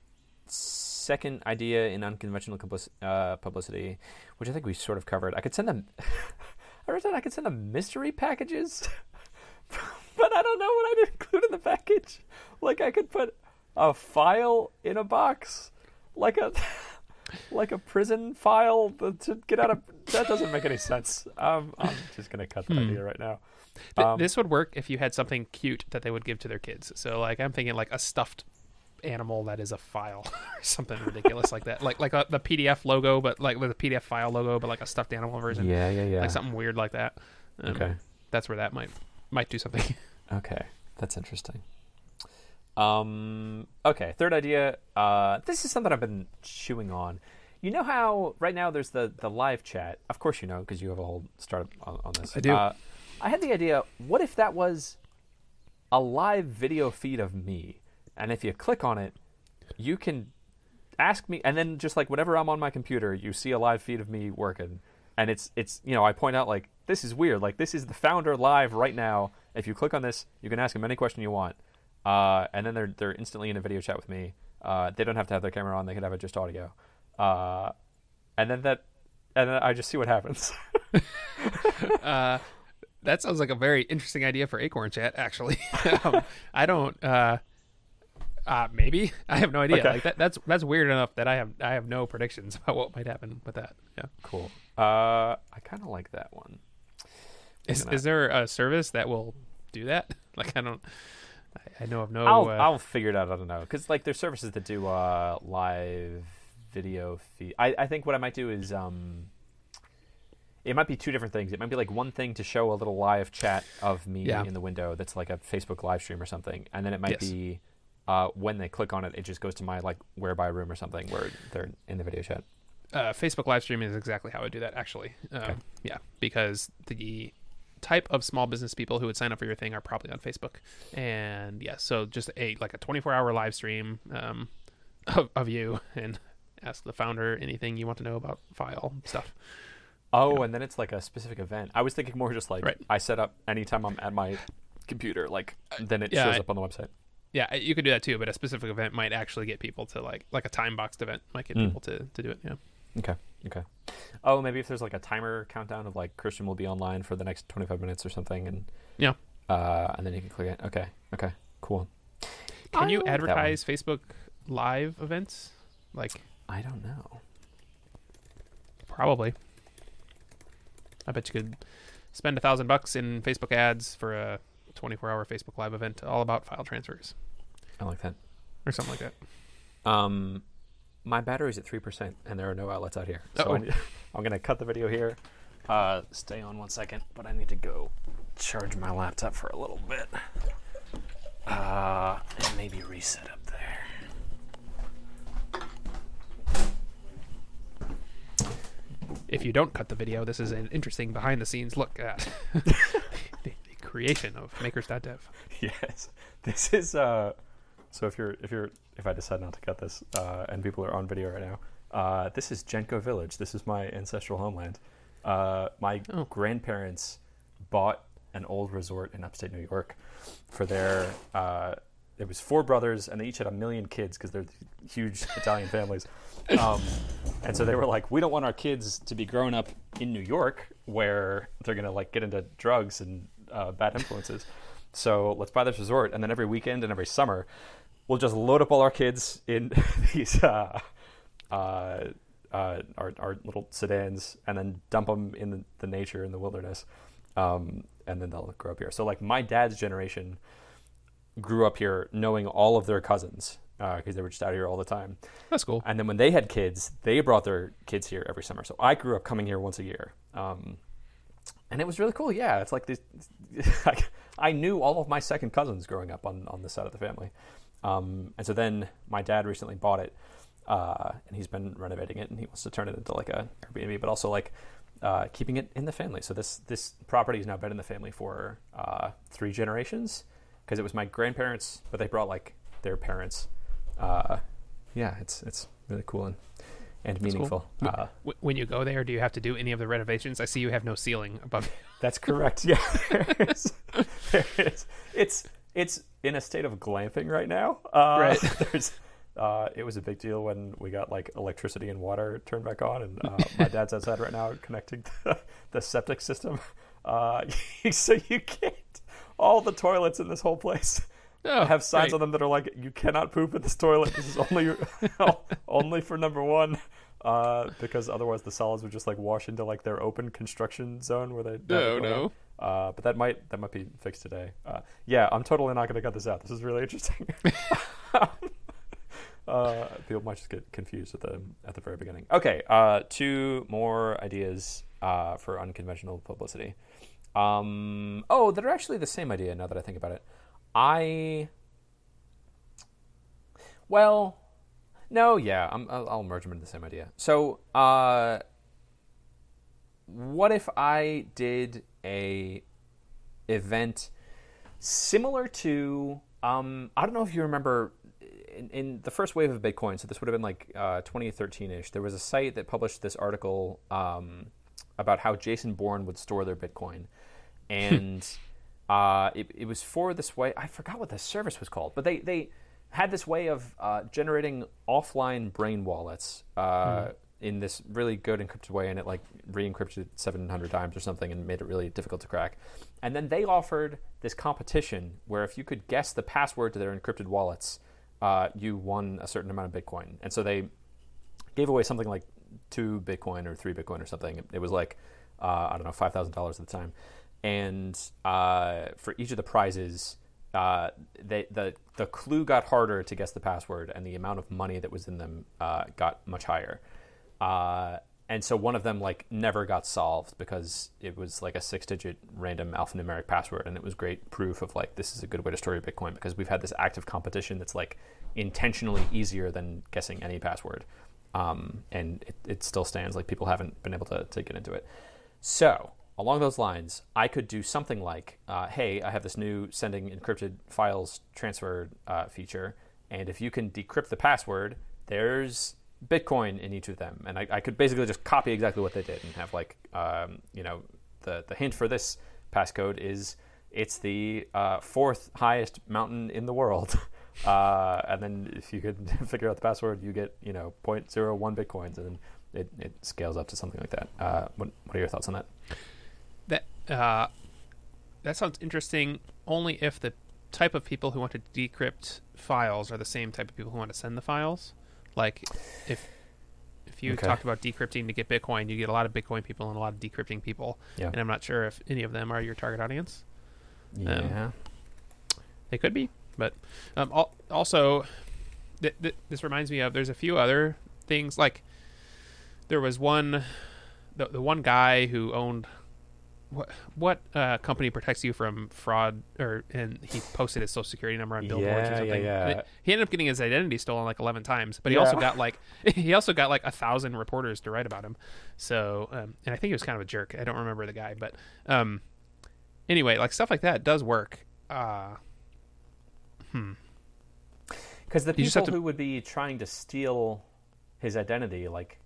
second idea in unconventional uh, publicity, which I think we sort of covered. I could send them. *laughs* I wrote down I could send them mystery packages, *laughs* but I don't know what I'd include in the package. Like I could put a file in a box, like a. *laughs* Like a prison file to get out of that doesn't make any *laughs* sense. Um, I'm just gonna cut that Hmm. idea right now. Um, this would work if you had something cute that they would give to their kids. So, like, I'm thinking like a stuffed animal that is a file *laughs* or something ridiculous like that. Like like a, the PDF logo, but like with a PDF file logo, but like a stuffed animal version. Yeah, yeah, yeah. Like something weird like that. Um, Okay. That's where that might might do something. *laughs* Okay, that's interesting. Um, okay, third idea. Uh, this is something I've been chewing on. You know how right now there's the the live chat. Of course, you know because you have a whole startup on, on this. I do. Uh, I had the idea. What if that was a live video feed of me, and if you click on it, you can ask me, and then just like whenever I'm on my computer, you see a live feed of me working, and it's it's you know I point out like this is weird, like this is the founder live right now. If you click on this, you can ask him any question you want, uh, and then they're they're instantly in a video chat with me. Uh, they don't have to have their camera on; they could have it just audio, uh, and then that, and then I just see what happens. *laughs* uh, that sounds like a very interesting idea for Acorn Chat. Actually, *laughs* um, I don't. Uh, uh, maybe I have no idea. Okay. Like that, that's that's weird enough that I have I have no predictions *laughs* about what might happen with that. Yeah. cool. Uh, I kind of like that one. Is is there a service that will do that? Like I don't. I, I know of no. I'll uh, I'll figure it out. I don't know because like there's services that do uh, live video feed. I, I think what I might do is um, it might be two different things. It might be like one thing to show a little live chat of me Yeah. in the window that's like a Facebook live stream or something, and then it might Yes. be uh, when they click on it, it just goes to my like whereby room or something where they're in the video chat. uh, Facebook live streaming is exactly how I do that. Actually, um, Okay. yeah, because the type of small business people who would sign up for your thing are probably on Facebook, and yeah, so just a like a 24 hour live stream um, of, of you and ask the founder anything you want to know about file stuff. Oh, and then it's like a specific event. I was thinking more just like Right. I set up anytime I'm at my computer, like then it Yeah, shows I- up on the website. Yeah, you could do that too, but a specific event might actually get people to like like a time boxed event might get Mm. people to to do it. Yeah. Okay. Okay. Oh, maybe if there's like a timer countdown of like Christian will be online for the next 25 minutes or something, and Yeah. uh, and then you can click it. Okay. Okay. Cool. Can I you like that one. advertise Facebook live events? Like I don't know. Probably. I bet you could spend a thousand bucks in Facebook ads for a 24-hour Facebook Live event all about file transfers I like that. or something like that. Um, my battery's at three percent, and there are no outlets out here. So I need- *laughs* I'm gonna cut the video here. Uh, stay on one second, but I need to go charge my laptop for a little bit. Uh, and maybe reset up there. If you don't cut the video, this is an interesting behind-the-scenes look at *laughs* the, the creation of Makers.dev. *laughs* Yes, this is. Uh, so if you're if you're if I decide not to cut this, uh, and people are on video right now, uh, this is Genco Village. This is my ancestral homeland. Uh, my Oh. grandparents bought an old resort in upstate New York for their. Uh, it was four brothers, and they each had a million kids because they're huge Italian *laughs* families. Um, and so they were like, we don't want our kids to be growing up in New York where they're gonna like get into drugs and uh, bad influences. So let's buy this resort, and then every weekend and every summer, we'll just load up all our kids in *laughs* these uh, uh, uh, our, our little sedans, and then dump them in the, the nature in the wilderness, um, and then they'll grow up here. So like my dad's generation grew up here knowing all of their cousins because they were just out here all the time. That's cool. And then when they had kids, they brought their kids here every summer. So I grew up coming here once a year. Um, and it was really cool. Yeah, it's like this. *laughs* I knew all of my second cousins growing up on on this side of the family, um, and so then my dad recently bought it, uh, and he's been renovating it, and he wants to turn it into like a Airbnb, but also like uh, keeping it in the family. So this this property has now been in the family for uh, three generations because it was my grandparents, but they brought like their parents. Uh, yeah, it's it's really cool and and meaningful. Cool. Uh, when you go there, do you have to do any of the renovations? I see you have no ceiling above. *laughs* That's correct. Yeah, *laughs* there is, there is. It's it's in a state of glamping right now. Uh, right. *laughs* There's. Uh, it was a big deal when we got like electricity and water turned back on, and uh, my dad's outside right now connecting the, the septic system. Uh, *laughs* so you can't all the toilets in this whole place oh, have signs on them that are like, "You cannot poop in this toilet. This is only *laughs* only for number one." Uh, because otherwise the solids would just like wash into like their open construction zone where they. No, no. Uh, but that might that might be fixed today. Uh, yeah, I'm totally not going to cut this out. This is really interesting. *laughs* uh, people might just get confused at the at the very beginning. Okay, uh, two more ideas uh, for unconventional publicity. Um, oh, that are actually the same idea. Now that I think about it, I well, no, yeah, I'm, I'll, I'll merge them into the same idea. So, uh, what if I did a event similar to um, I don't know if you remember in, in, the first wave of Bitcoin. So this would have been like uh, 2013ish. There was a site that published this article um, about how Jason Bourne would store their Bitcoin, *laughs* and uh, it, it was for this way. I forgot what the service was called, but they they had this way of uh, generating offline brain wallets uh, mm. In this really good encrypted way, and it like re-encrypted 700 times or something, and made it really difficult to crack. And then they offered this competition where if you could guess the password to their encrypted wallets, uh, you won a certain amount of Bitcoin. And so they gave away something like two Bitcoin or three Bitcoin or something. It was like uh, I don't know five thousand dollars at the time, and uh, for each of the prizes uh, they, the the clue got harder to guess the password, and the amount of money that was in them uh, got much higher. Uh, and so one of them like never got solved because it was like a six-digit random alphanumeric password, and it was great proof of like this is a good way to store your Bitcoin because we've had this active competition that's like intentionally easier than guessing any password, um, and it, it still stands. Like people haven't been able to to get into it. So along those lines, I could do something like, uh, hey, I have this new sending encrypted files transfer uh, feature, and if you can decrypt the password, there's Bitcoin in each of them, and I, I could basically just copy exactly what they did and have like, um, you know, the the hint for this passcode is it's the uh, fourth highest mountain in the world. *laughs* Uh, and then if you could *laughs* figure out the password, you get you know 0.01 bitcoins, and it, it scales up to something like that. Uh, what, what are your thoughts on that? That uh, that sounds interesting. Only if the type of people who want to decrypt files are the same type of people who want to send the files. Like if if you okay. talked about decrypting to get Bitcoin, you get a lot of Bitcoin people and a lot of decrypting people. Yeah. And I'm not sure if any of them are your target audience. Yeah. Um, they could be, but um, also, th- th- this reminds me of there's a few other things like there was one the the one guy who owned what what uh, company protects you from fraud or and he posted his social security number on billboards yeah, or something? yeah, yeah. he ended up getting his identity stolen like 11 times but he also got like *laughs* he also got like a thousand reporters to write about him. So um, and i think he was kind of a jerk. I don't remember the guy but um anyway like stuff like that does work. Uh hmm. Because the people to... who would be trying to steal his identity like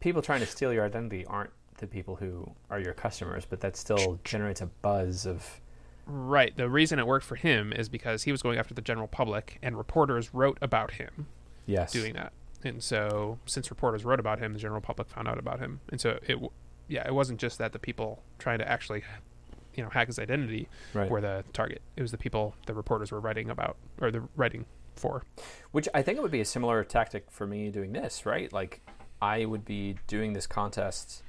people trying to steal your identity aren't the people who are your customers, but that still generates a buzz of. Right. The reason it worked for him is because he was going after the general public, and reporters wrote about him. Yes. Doing that, and so since reporters wrote about him, the general public found out about him, and so it, yeah, it wasn't just that the people trying to actually, you know, hack his identity right. were the target. It was the people the reporters were writing about or the writing for. Which I think it would be a similar tactic for me doing this, right? Like, I would be doing this contest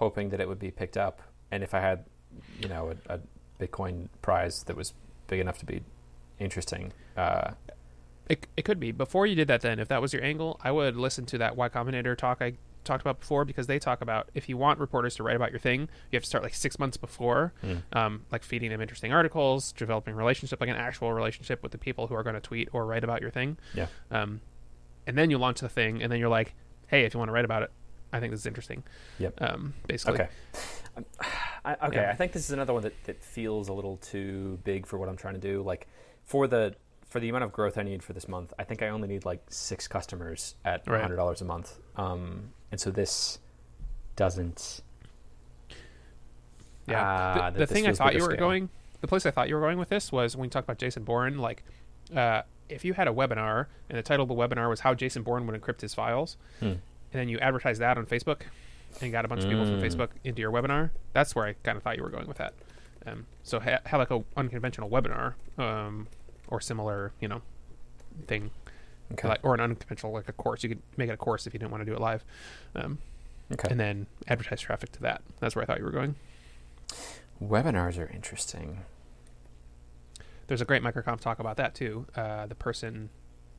hoping that it would be picked up. And if I had, you know, a, a Bitcoin prize that was big enough to be, interesting. Uh, It, it could be. Before you did that, then, if that was your angle, I would listen to that Y Combinator talk I talked about before because they talk about if you want reporters to write about your thing, you have to start like six months before, um, like feeding them interesting articles, developing relationship, like an actual relationship with the people who are going to tweet or write about your thing. yeah. Um, and then you launch the thing, and then you're like, hey, if you want to write about it, I think this is interesting. Yep. Um, basically. Okay. Um, *sighs* I, okay. Yeah. I think this is another one that, that feels a little too big for what I'm trying to do. Like for the for the amount of growth I need for this month, I think I only need like six customers at Right. hundred dollars a month. Um, and so this doesn't. Yeah. Ah, the the thing I thought you were scale. going, the place I thought you were going with this was when you talked about Jason Bourne. Like, uh, if you had a webinar and the title of the webinar was how Jason Bourne would encrypt his files, Hmm. And then you advertise that on Facebook and got a bunch of people from Mm. Facebook into your webinar, that's where I kind of thought you were going with that. Um, so ha- have like a unconventional webinar um, or similar, you know, thing, Okay. like or an unconventional like a course. You could make it a course if you didn't want to do it live, um, okay. and then advertise traffic to that. That's where I thought you were going. Webinars are interesting. There's a great microconf talk about that too. Uh, the person,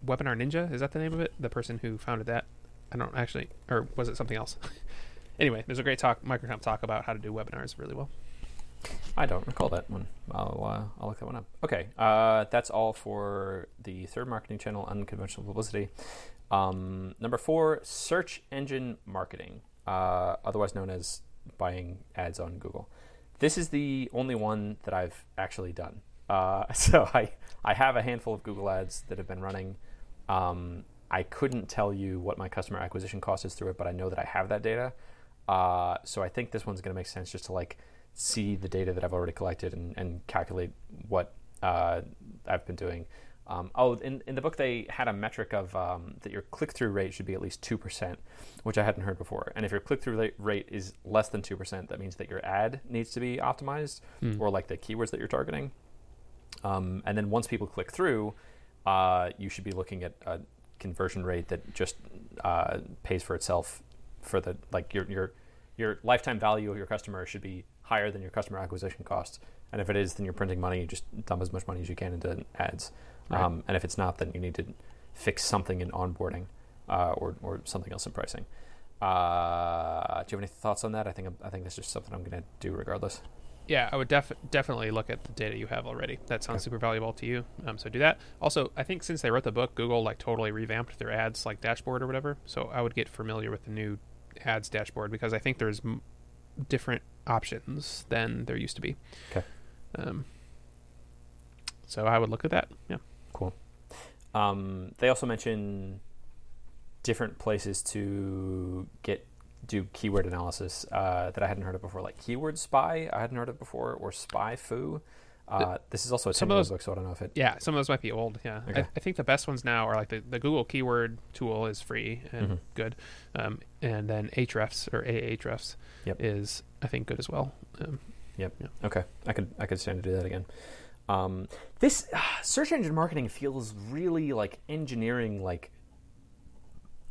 Webinar Ninja, is that the name of it? The person who founded that. I don't actually, or was it something else? *laughs* anyway, there's a great talk, microconf talk about how to do webinars really well. I don't recall that one. I'll, uh, I'll look that one up. Okay, uh, that's all for the third marketing channel, unconventional publicity. Um, number four, search engine marketing, uh, otherwise known as buying ads on Google. This is the only one that I've actually done. Uh, *laughs* so I, I have a handful of Google ads that have been running. Um, I couldn't tell you what my customer acquisition cost is through it, but I know that I have that data. Uh, so I think this one's going to make sense just to like see the data that I've already collected and, and calculate what uh, I've been doing. Um, oh, in, in the book they had a metric of um, that your click through rate should be at least two percent, which I hadn't heard before. And if your click through rate is less than two percent, that means that your ad needs to be optimized, Hmm. or like the keywords that you're targeting. Um, and then once people click through, uh, you should be looking at a conversion rate that just uh, pays for itself for the like your your your lifetime value of your customer should be higher than your customer acquisition costs. And if it is, then you're printing money. You just dump as much money as you can into ads. Right. Um, and if it's not, then you need to fix something in onboarding uh, or or something else in pricing. Uh, do you have any thoughts on that? I think I think that's just something I'm going to do regardless. Yeah, I would def- definitely look at the data you have already. That sounds super valuable to you. Um, so do that. Also, I think since they wrote the book, Google like totally revamped their ads like dashboard or whatever. So I would get familiar with the new ads dashboard because I think there's m- different options than there used to be. Okay. Um, so I would look at that. Yeah. Cool. Um, they also mention different places to get do keyword analysis uh, that I hadn't heard of before, like Keyword Spy. I hadn't heard of before, or SpyFu. Uh, this is also a some of those- book, so I don't know if it. Yeah, some of those might be old. Yeah, Okay. I, I think the best ones now are like the, the Google keyword tool is free and Mhm. good, um, and then Ahrefs or Ahrefs Yep. is I think good as well. Um, Okay, I could I could stand to do that again. Um, this uh, search engine marketing feels really like engineering. Like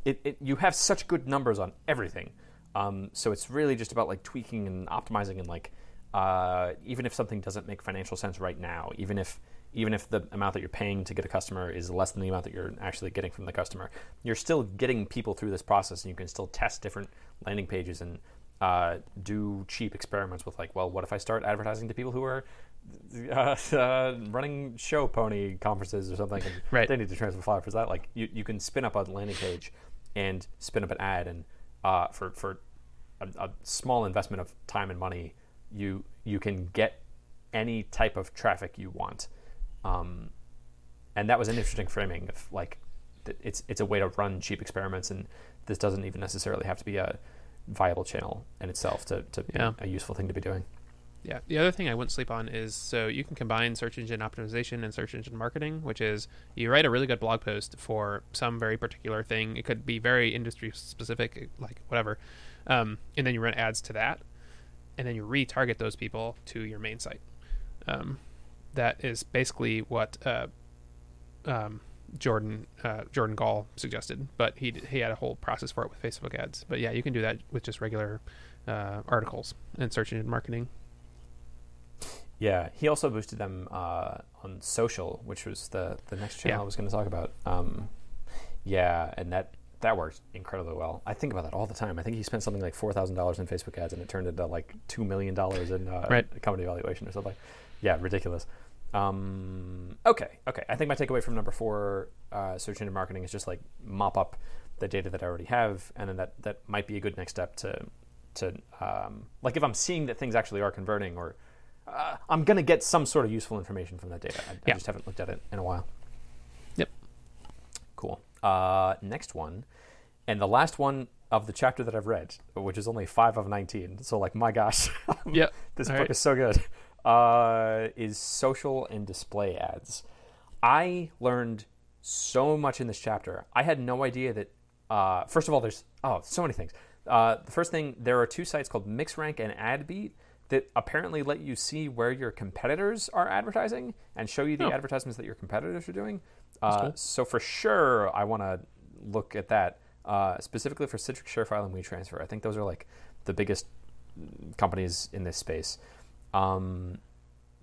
it, it, you have such good numbers on everything, um, so it's really just about like tweaking and optimizing and like uh, even if something doesn't make financial sense right now, even if even if the amount that you're paying to get a customer is less than the amount that you're actually getting from the customer, you're still getting people through this process, and you can still test different landing pages and uh, do cheap experiments with like, well, what if I start advertising to people who are uh, *laughs* uh, running show pony conferences or something, and *laughs* Right. they need to transfer file for that. Like, you, you can spin up a landing page and spin up an ad, and uh, for for a, a small investment of time and money, you you can get any type of traffic you want. Um, and that was an interesting framing of like it's it's a way to run cheap experiments, and this doesn't even necessarily have to be a viable channel in itself to, to Yeah. be a useful thing to be doing. Yeah. The other thing I wouldn't sleep on is so you can combine search engine optimization and search engine marketing, which is you write a really good blog post for some very particular thing. It could be very industry specific, like whatever, um, and then you run ads to that, and then you retarget those people to your main site. Um, that is basically what uh, um, Jordan uh, Jordan Gal suggested, but he he had a whole process for it with Facebook ads. But yeah, you can do that with just regular uh, articles and search engine marketing. Yeah, he also boosted them uh, on social, which was the the next channel Yeah. I was going to talk about. Um, yeah, and that that worked incredibly well. I think about that all the time. I think he spent something like four thousand dollars in Facebook ads, and it turned into like two million dollars in uh, Right. company valuation or something. Yeah, ridiculous. Um, okay, okay. I think my takeaway from number four, uh, search engine marketing, is just like mop up the data that I already have, and then that that might be a good next step to to um, like if I'm seeing that things actually are converting, or uh, I'm gonna get some sort of useful information from that data. I, I just haven't looked at it in a while. Yep. Cool. Uh, next one, and the last one of the chapter that I've read, which is only five of nineteen. So like, my gosh, *laughs* Yep. this All book right. is so good. Uh, is social and display ads. I learned so much in this chapter. I had no idea that. Uh, first of all, there's oh so many things. Uh, the first thing, there are two sites called MixRank and AdBeat that apparently let you see where your competitors are advertising and show you the Oh. advertisements that your competitors are doing. Uh, cool. So for sure, I want to look at that uh, specifically for Citrix ShareFile and WeTransfer. I think those are like the biggest companies in this space. Um,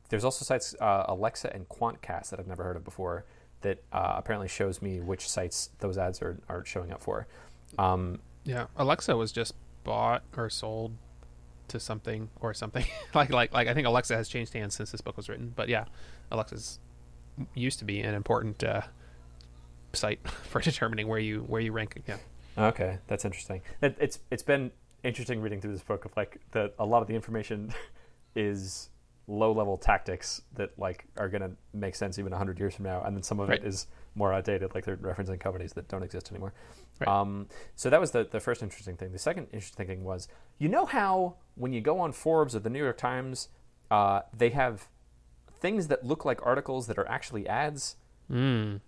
there's also sites uh, Alexa and Quantcast that I've never heard of before that uh, apparently shows me which sites those ads are, are showing up for. Um, Yeah, Alexa was just bought or sold to something or something. *laughs* like like like I think Alexa has changed hands since this book was written. But yeah, Alexa's used to be an important uh, site *laughs* for determining where you where you rank. Yeah, Okay, that's interesting. It, it's it's been interesting reading through this book of like that a lot of the information *laughs* is low level tactics that like are gonna make sense even hundred years from now, and then some of Right. it is more outdated, like they're referencing companies that don't exist anymore. Right. Um, so that was the the first interesting thing. The second interesting thing was you know how when you go on Forbes or the New York Times, uh, they have things that look like articles that are actually ads. Mm.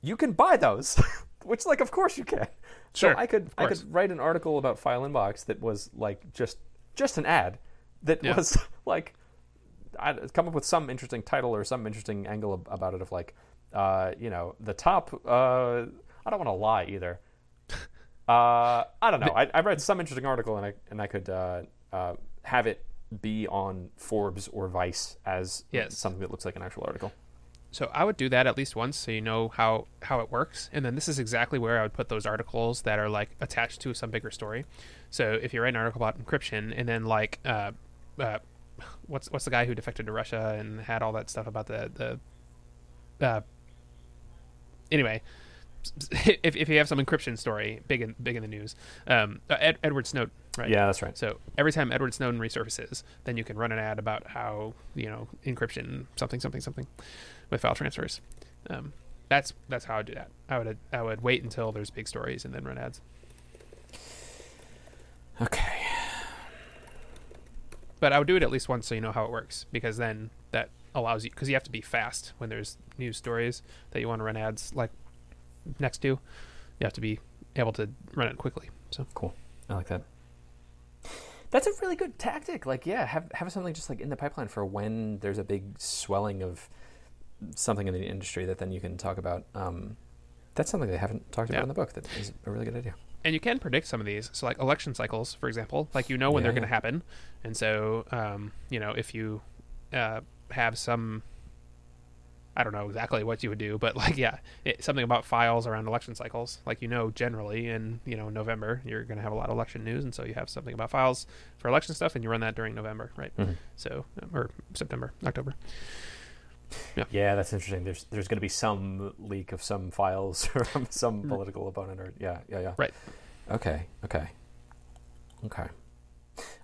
you can buy those *laughs* which like of course you can. Sure, so i could i could write an article about file inbox that was like just just an ad that Yeah. was *laughs* like I'd come up with some interesting title or some interesting angle ab- about it of like uh you know the top uh i don't want to lie either. *laughs* Uh i don't know. I, I read some interesting article and i and i could uh have it be on forbes or vice as Yes. something that looks like an actual article So I would do that at least once, so you know how how it works. And then this is exactly where I would put those articles that are like attached to some bigger story. So if you write an article about encryption, and then like, uh, uh, what's what's the guy who defected to Russia and had all that stuff about the the, uh, anyway. *laughs* If, if you have some encryption story big in big in the news, um, uh, Ed, Edward Snowden, right? yeah that's right So every time Edward Snowden resurfaces, then you can run an ad about how you know encryption something something something with file transfers. Um, that's that's how I do that. I would I would wait until there's big stories and then run ads. okay But I would do it at least once so you know how it works because then that allows you because you have to be fast when there's news stories that you want to run ads like next to. You have to be able to run it quickly. So Cool. I like that. That's a really good tactic. Like, yeah, have have something just like in the pipeline for when there's a big swelling of something in the industry that then you can talk about. Um, that's something they haven't talked about Yeah. in the book. That is a really good idea. and you can predict some of these. So like election cycles, for example, like you know when they're Yeah. going to happen, and so um, you know if you uh, have some, I don't know exactly what you would do, but like yeah, it, something about files around election cycles, like you know generally in you know November you're going to have a lot of election news, and so you have something about files for election stuff, and you run that during November, right? Mhm. So or September, October. Yeah, yeah, that's interesting. There's there's going to be some leak of some files *laughs* from some Mm. political opponent, or yeah, yeah, yeah. Right. Okay. Okay. Okay.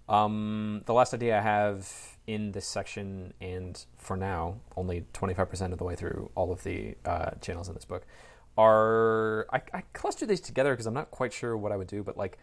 Um, the last idea I have in this section, and for now, only 25% of the way through all of the uh, channels in this book, are I, I cluster these together because I'm not quite sure what I would do, but like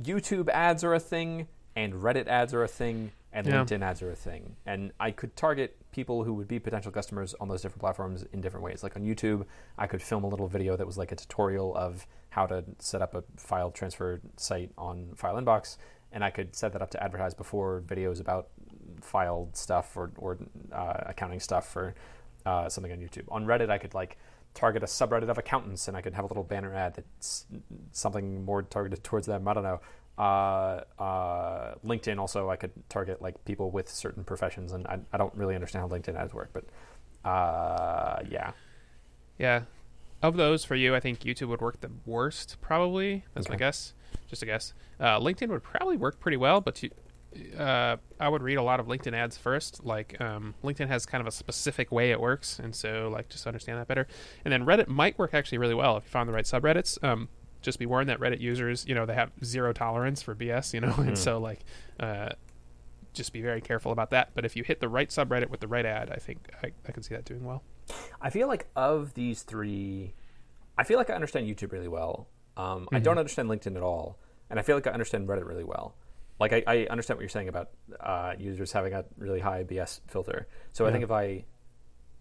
YouTube ads are a thing, and Reddit ads are a thing, and Yeah. LinkedIn ads are a thing. And I could target people who would be potential customers on those different platforms in different ways. Like on YouTube, I could film a little video that was like a tutorial of how to set up a file transfer site on File Inbox, and I could set that up to advertise before videos about file stuff or, or uh, accounting stuff for uh, something on YouTube. On Reddit, I could like target a subreddit of accountants, and I could have a little banner ad that's something more targeted towards them. I don't know. Uh, uh, LinkedIn also I could target like people with certain professions, and I, I don't really understand how LinkedIn ads work, but uh, yeah, Yeah. Of those for you, I think YouTube would work the worst, probably. That's my guess. Just a guess. Uh, LinkedIn would probably work pretty well, but you, uh, I would read a lot of LinkedIn ads first. Like, um, LinkedIn has kind of a specific way it works, and so, like, just understand that better. And then Reddit might work actually really well if you found the right subreddits. Um, just be warned that Reddit users, you know, they have zero tolerance for BS, you know, *laughs* and so, like, uh, just be very careful about that. But if you hit the right subreddit with the right ad, I think I, I can see that doing well. I feel like of these three, I feel like I understand YouTube really well. Um, I don't understand LinkedIn at all, and I feel like I understand Reddit really well. Like I, I understand what you're saying about uh, users having a really high BS filter. So I think if I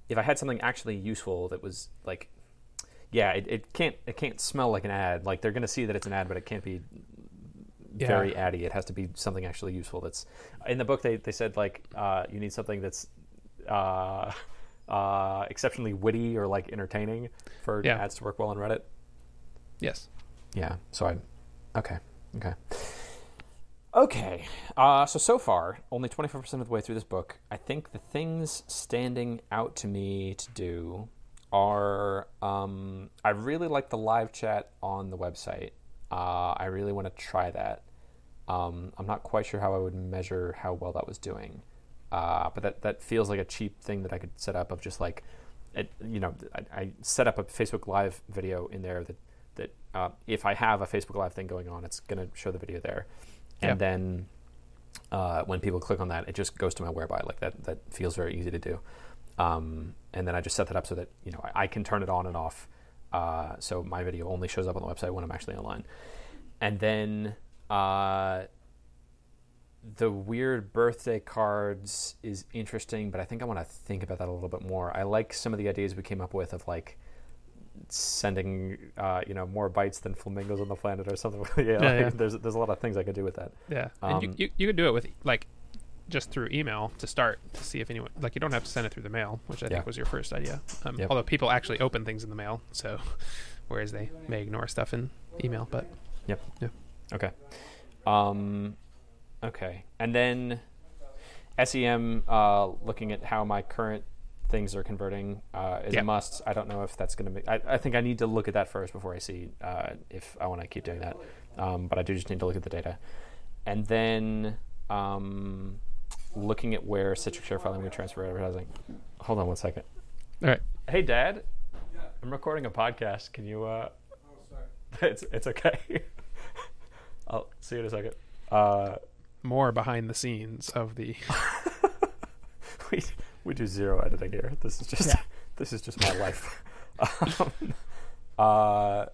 if I had something actually useful that was like, yeah, it, it can't it can't smell like an ad. Like they're gonna see that it's an ad, but it can't be Yeah. very addy. It has to be something actually useful. That's in the book. They they said like uh, you need something that's uh, *laughs* uh, exceptionally witty or like entertaining for Yeah. ads to work well on Reddit. Yes. Yeah. So I, okay, okay, okay. Uh, so so far, only twenty four percent of the way through this book. I think the things standing out to me to do are um, I really like the live chat on the website. Uh, I really want to try that. Um, I'm not quite sure how I would measure how well that was doing, uh, but that that feels like a cheap thing that I could set up of just like, it, you know, I, I set up a Facebook Live video in there that that uh, if I have a Facebook Live thing going on, it's going to show the video there, and Yeah. then uh, when people click on that, it just goes to my Whereby. Like that, that feels very easy to do. Um, and then I just set that up so that you know I, I can turn it on and off, uh, so my video only shows up on the website when I'm actually online. And then uh, the weird birthday cards is interesting, but I think I want to think about that a little bit more. I like some of the ideas we came up with of like sending uh, you know more bytes than flamingos on the planet or something. *laughs* yeah, Yeah, like, yeah. there's there's a lot of things I could do with that. Yeah, and you, Um, you you could do it with like just through email to start to see if anyone like you don't have to send it through the mail, which I Yeah. think was your first idea. Um, Yep. Although people actually open things in the mail, so *laughs* whereas they may ignore stuff in email, but Yep. Yeah. Okay. Um, okay. And then SEM, uh, looking at how my current things are converting uh, is Yeah. a must. I don't know if that's going to make. I, I think I need to look at that first before I see uh, if I want to keep doing that. Um, but I do just need to look at the data, and then um, looking at where Citrix Share filing would transfer advertising. Hold on one second. all right. Hey, Dad. I'm recording a podcast. Can you? Uh, Oh, sorry. *laughs* it's it's okay. *laughs* I'll see you in a second. Uh, More behind the scenes of the *laughs* we we do zero editing here. This is just Yeah. *laughs* this is just my life. *laughs* um, uh,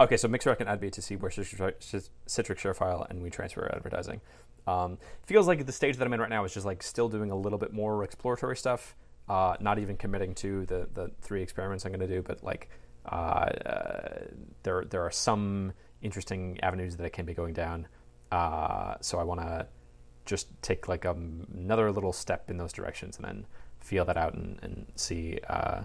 okay, so Mixer can add B to see where Citrix, Citrix ShareFile and WeTransfer advertising. Um, feels like the stage that I'm in right now is just like still doing a little bit more exploratory stuff. Uh, not even committing to the the three experiments I'm going to do, but like uh, uh, there there are some interesting avenues that I can be going down. Uh, so I want to just take like um, another little step in those directions and then feel that out and, and see uh,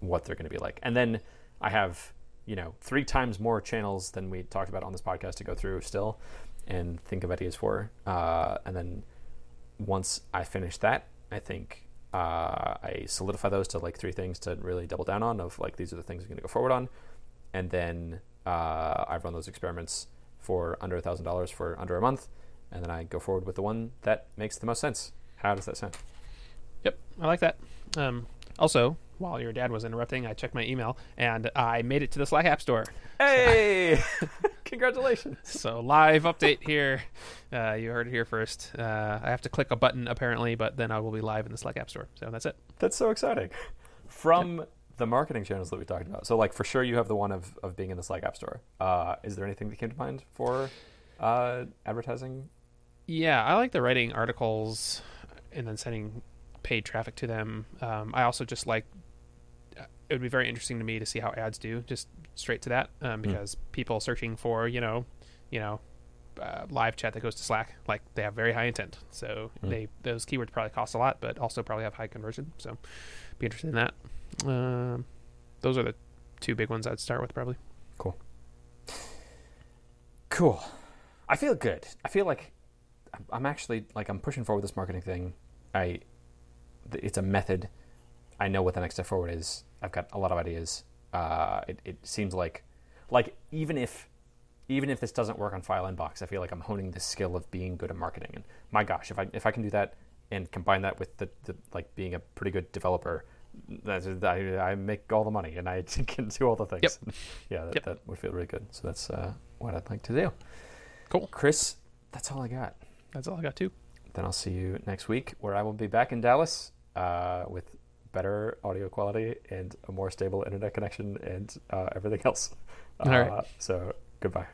what they're going to be like. And then I have, you know, three times more channels than we talked about on this podcast to go through still and think of ideas for. Uh, and then once I finish that, I think uh, I solidify those to like three things to really double down on of like these are the things I'm going to go forward on. And then uh, I run those experiments for under a thousand dollars for under a month, and then I go forward with the one that makes the most sense. How does that sound? Yep, I like that. Um, also, while your dad was interrupting, I checked my email and I made it to the Slack App Store. Hey, *laughs* congratulations! So live update here. Uh, you heard it here first. Uh, I have to click a button apparently, but then I will be live in the Slack App Store. So that's it. That's so exciting. From the marketing channels that we talked about, so like for sure you have the one of, of being in the Slack App Store. Uh, is there anything that came to mind for uh, advertising? Yeah, I like the writing articles and then sending paid traffic to them. Um, I also just like it would be very interesting to me to see how ads do, just straight to that, um, because people searching for you know, you know, uh, live chat that goes to Slack, like they have very high intent, so Mm. they those keywords probably cost a lot, but also probably have high conversion. So, be interested in that. Um, those are the two big ones I'd start with probably. Cool. Cool. I feel good. I feel like I'm- actually like I'm pushing forward with this marketing thing. I, it's a method. I know what the next step forward is. I've got a lot of ideas. Uh, it, it seems like, like even if, even if this doesn't work on File Inbox, I feel like I'm honing the skill of being good at marketing. And my gosh, if I if I can do that and combine that with the, the like being a pretty good developer, that's, I, I make all the money and I *laughs* can do all the things. Yep. *laughs* yeah, that, Yep. that would feel really good. So that's uh, what I'd like to do. Cool. Chris, that's all I got. That's all I got too. Then I'll see you next week, where I will be back in Dallas uh, with better audio quality and a more stable internet connection and uh, everything else. All right. Uh, so goodbye.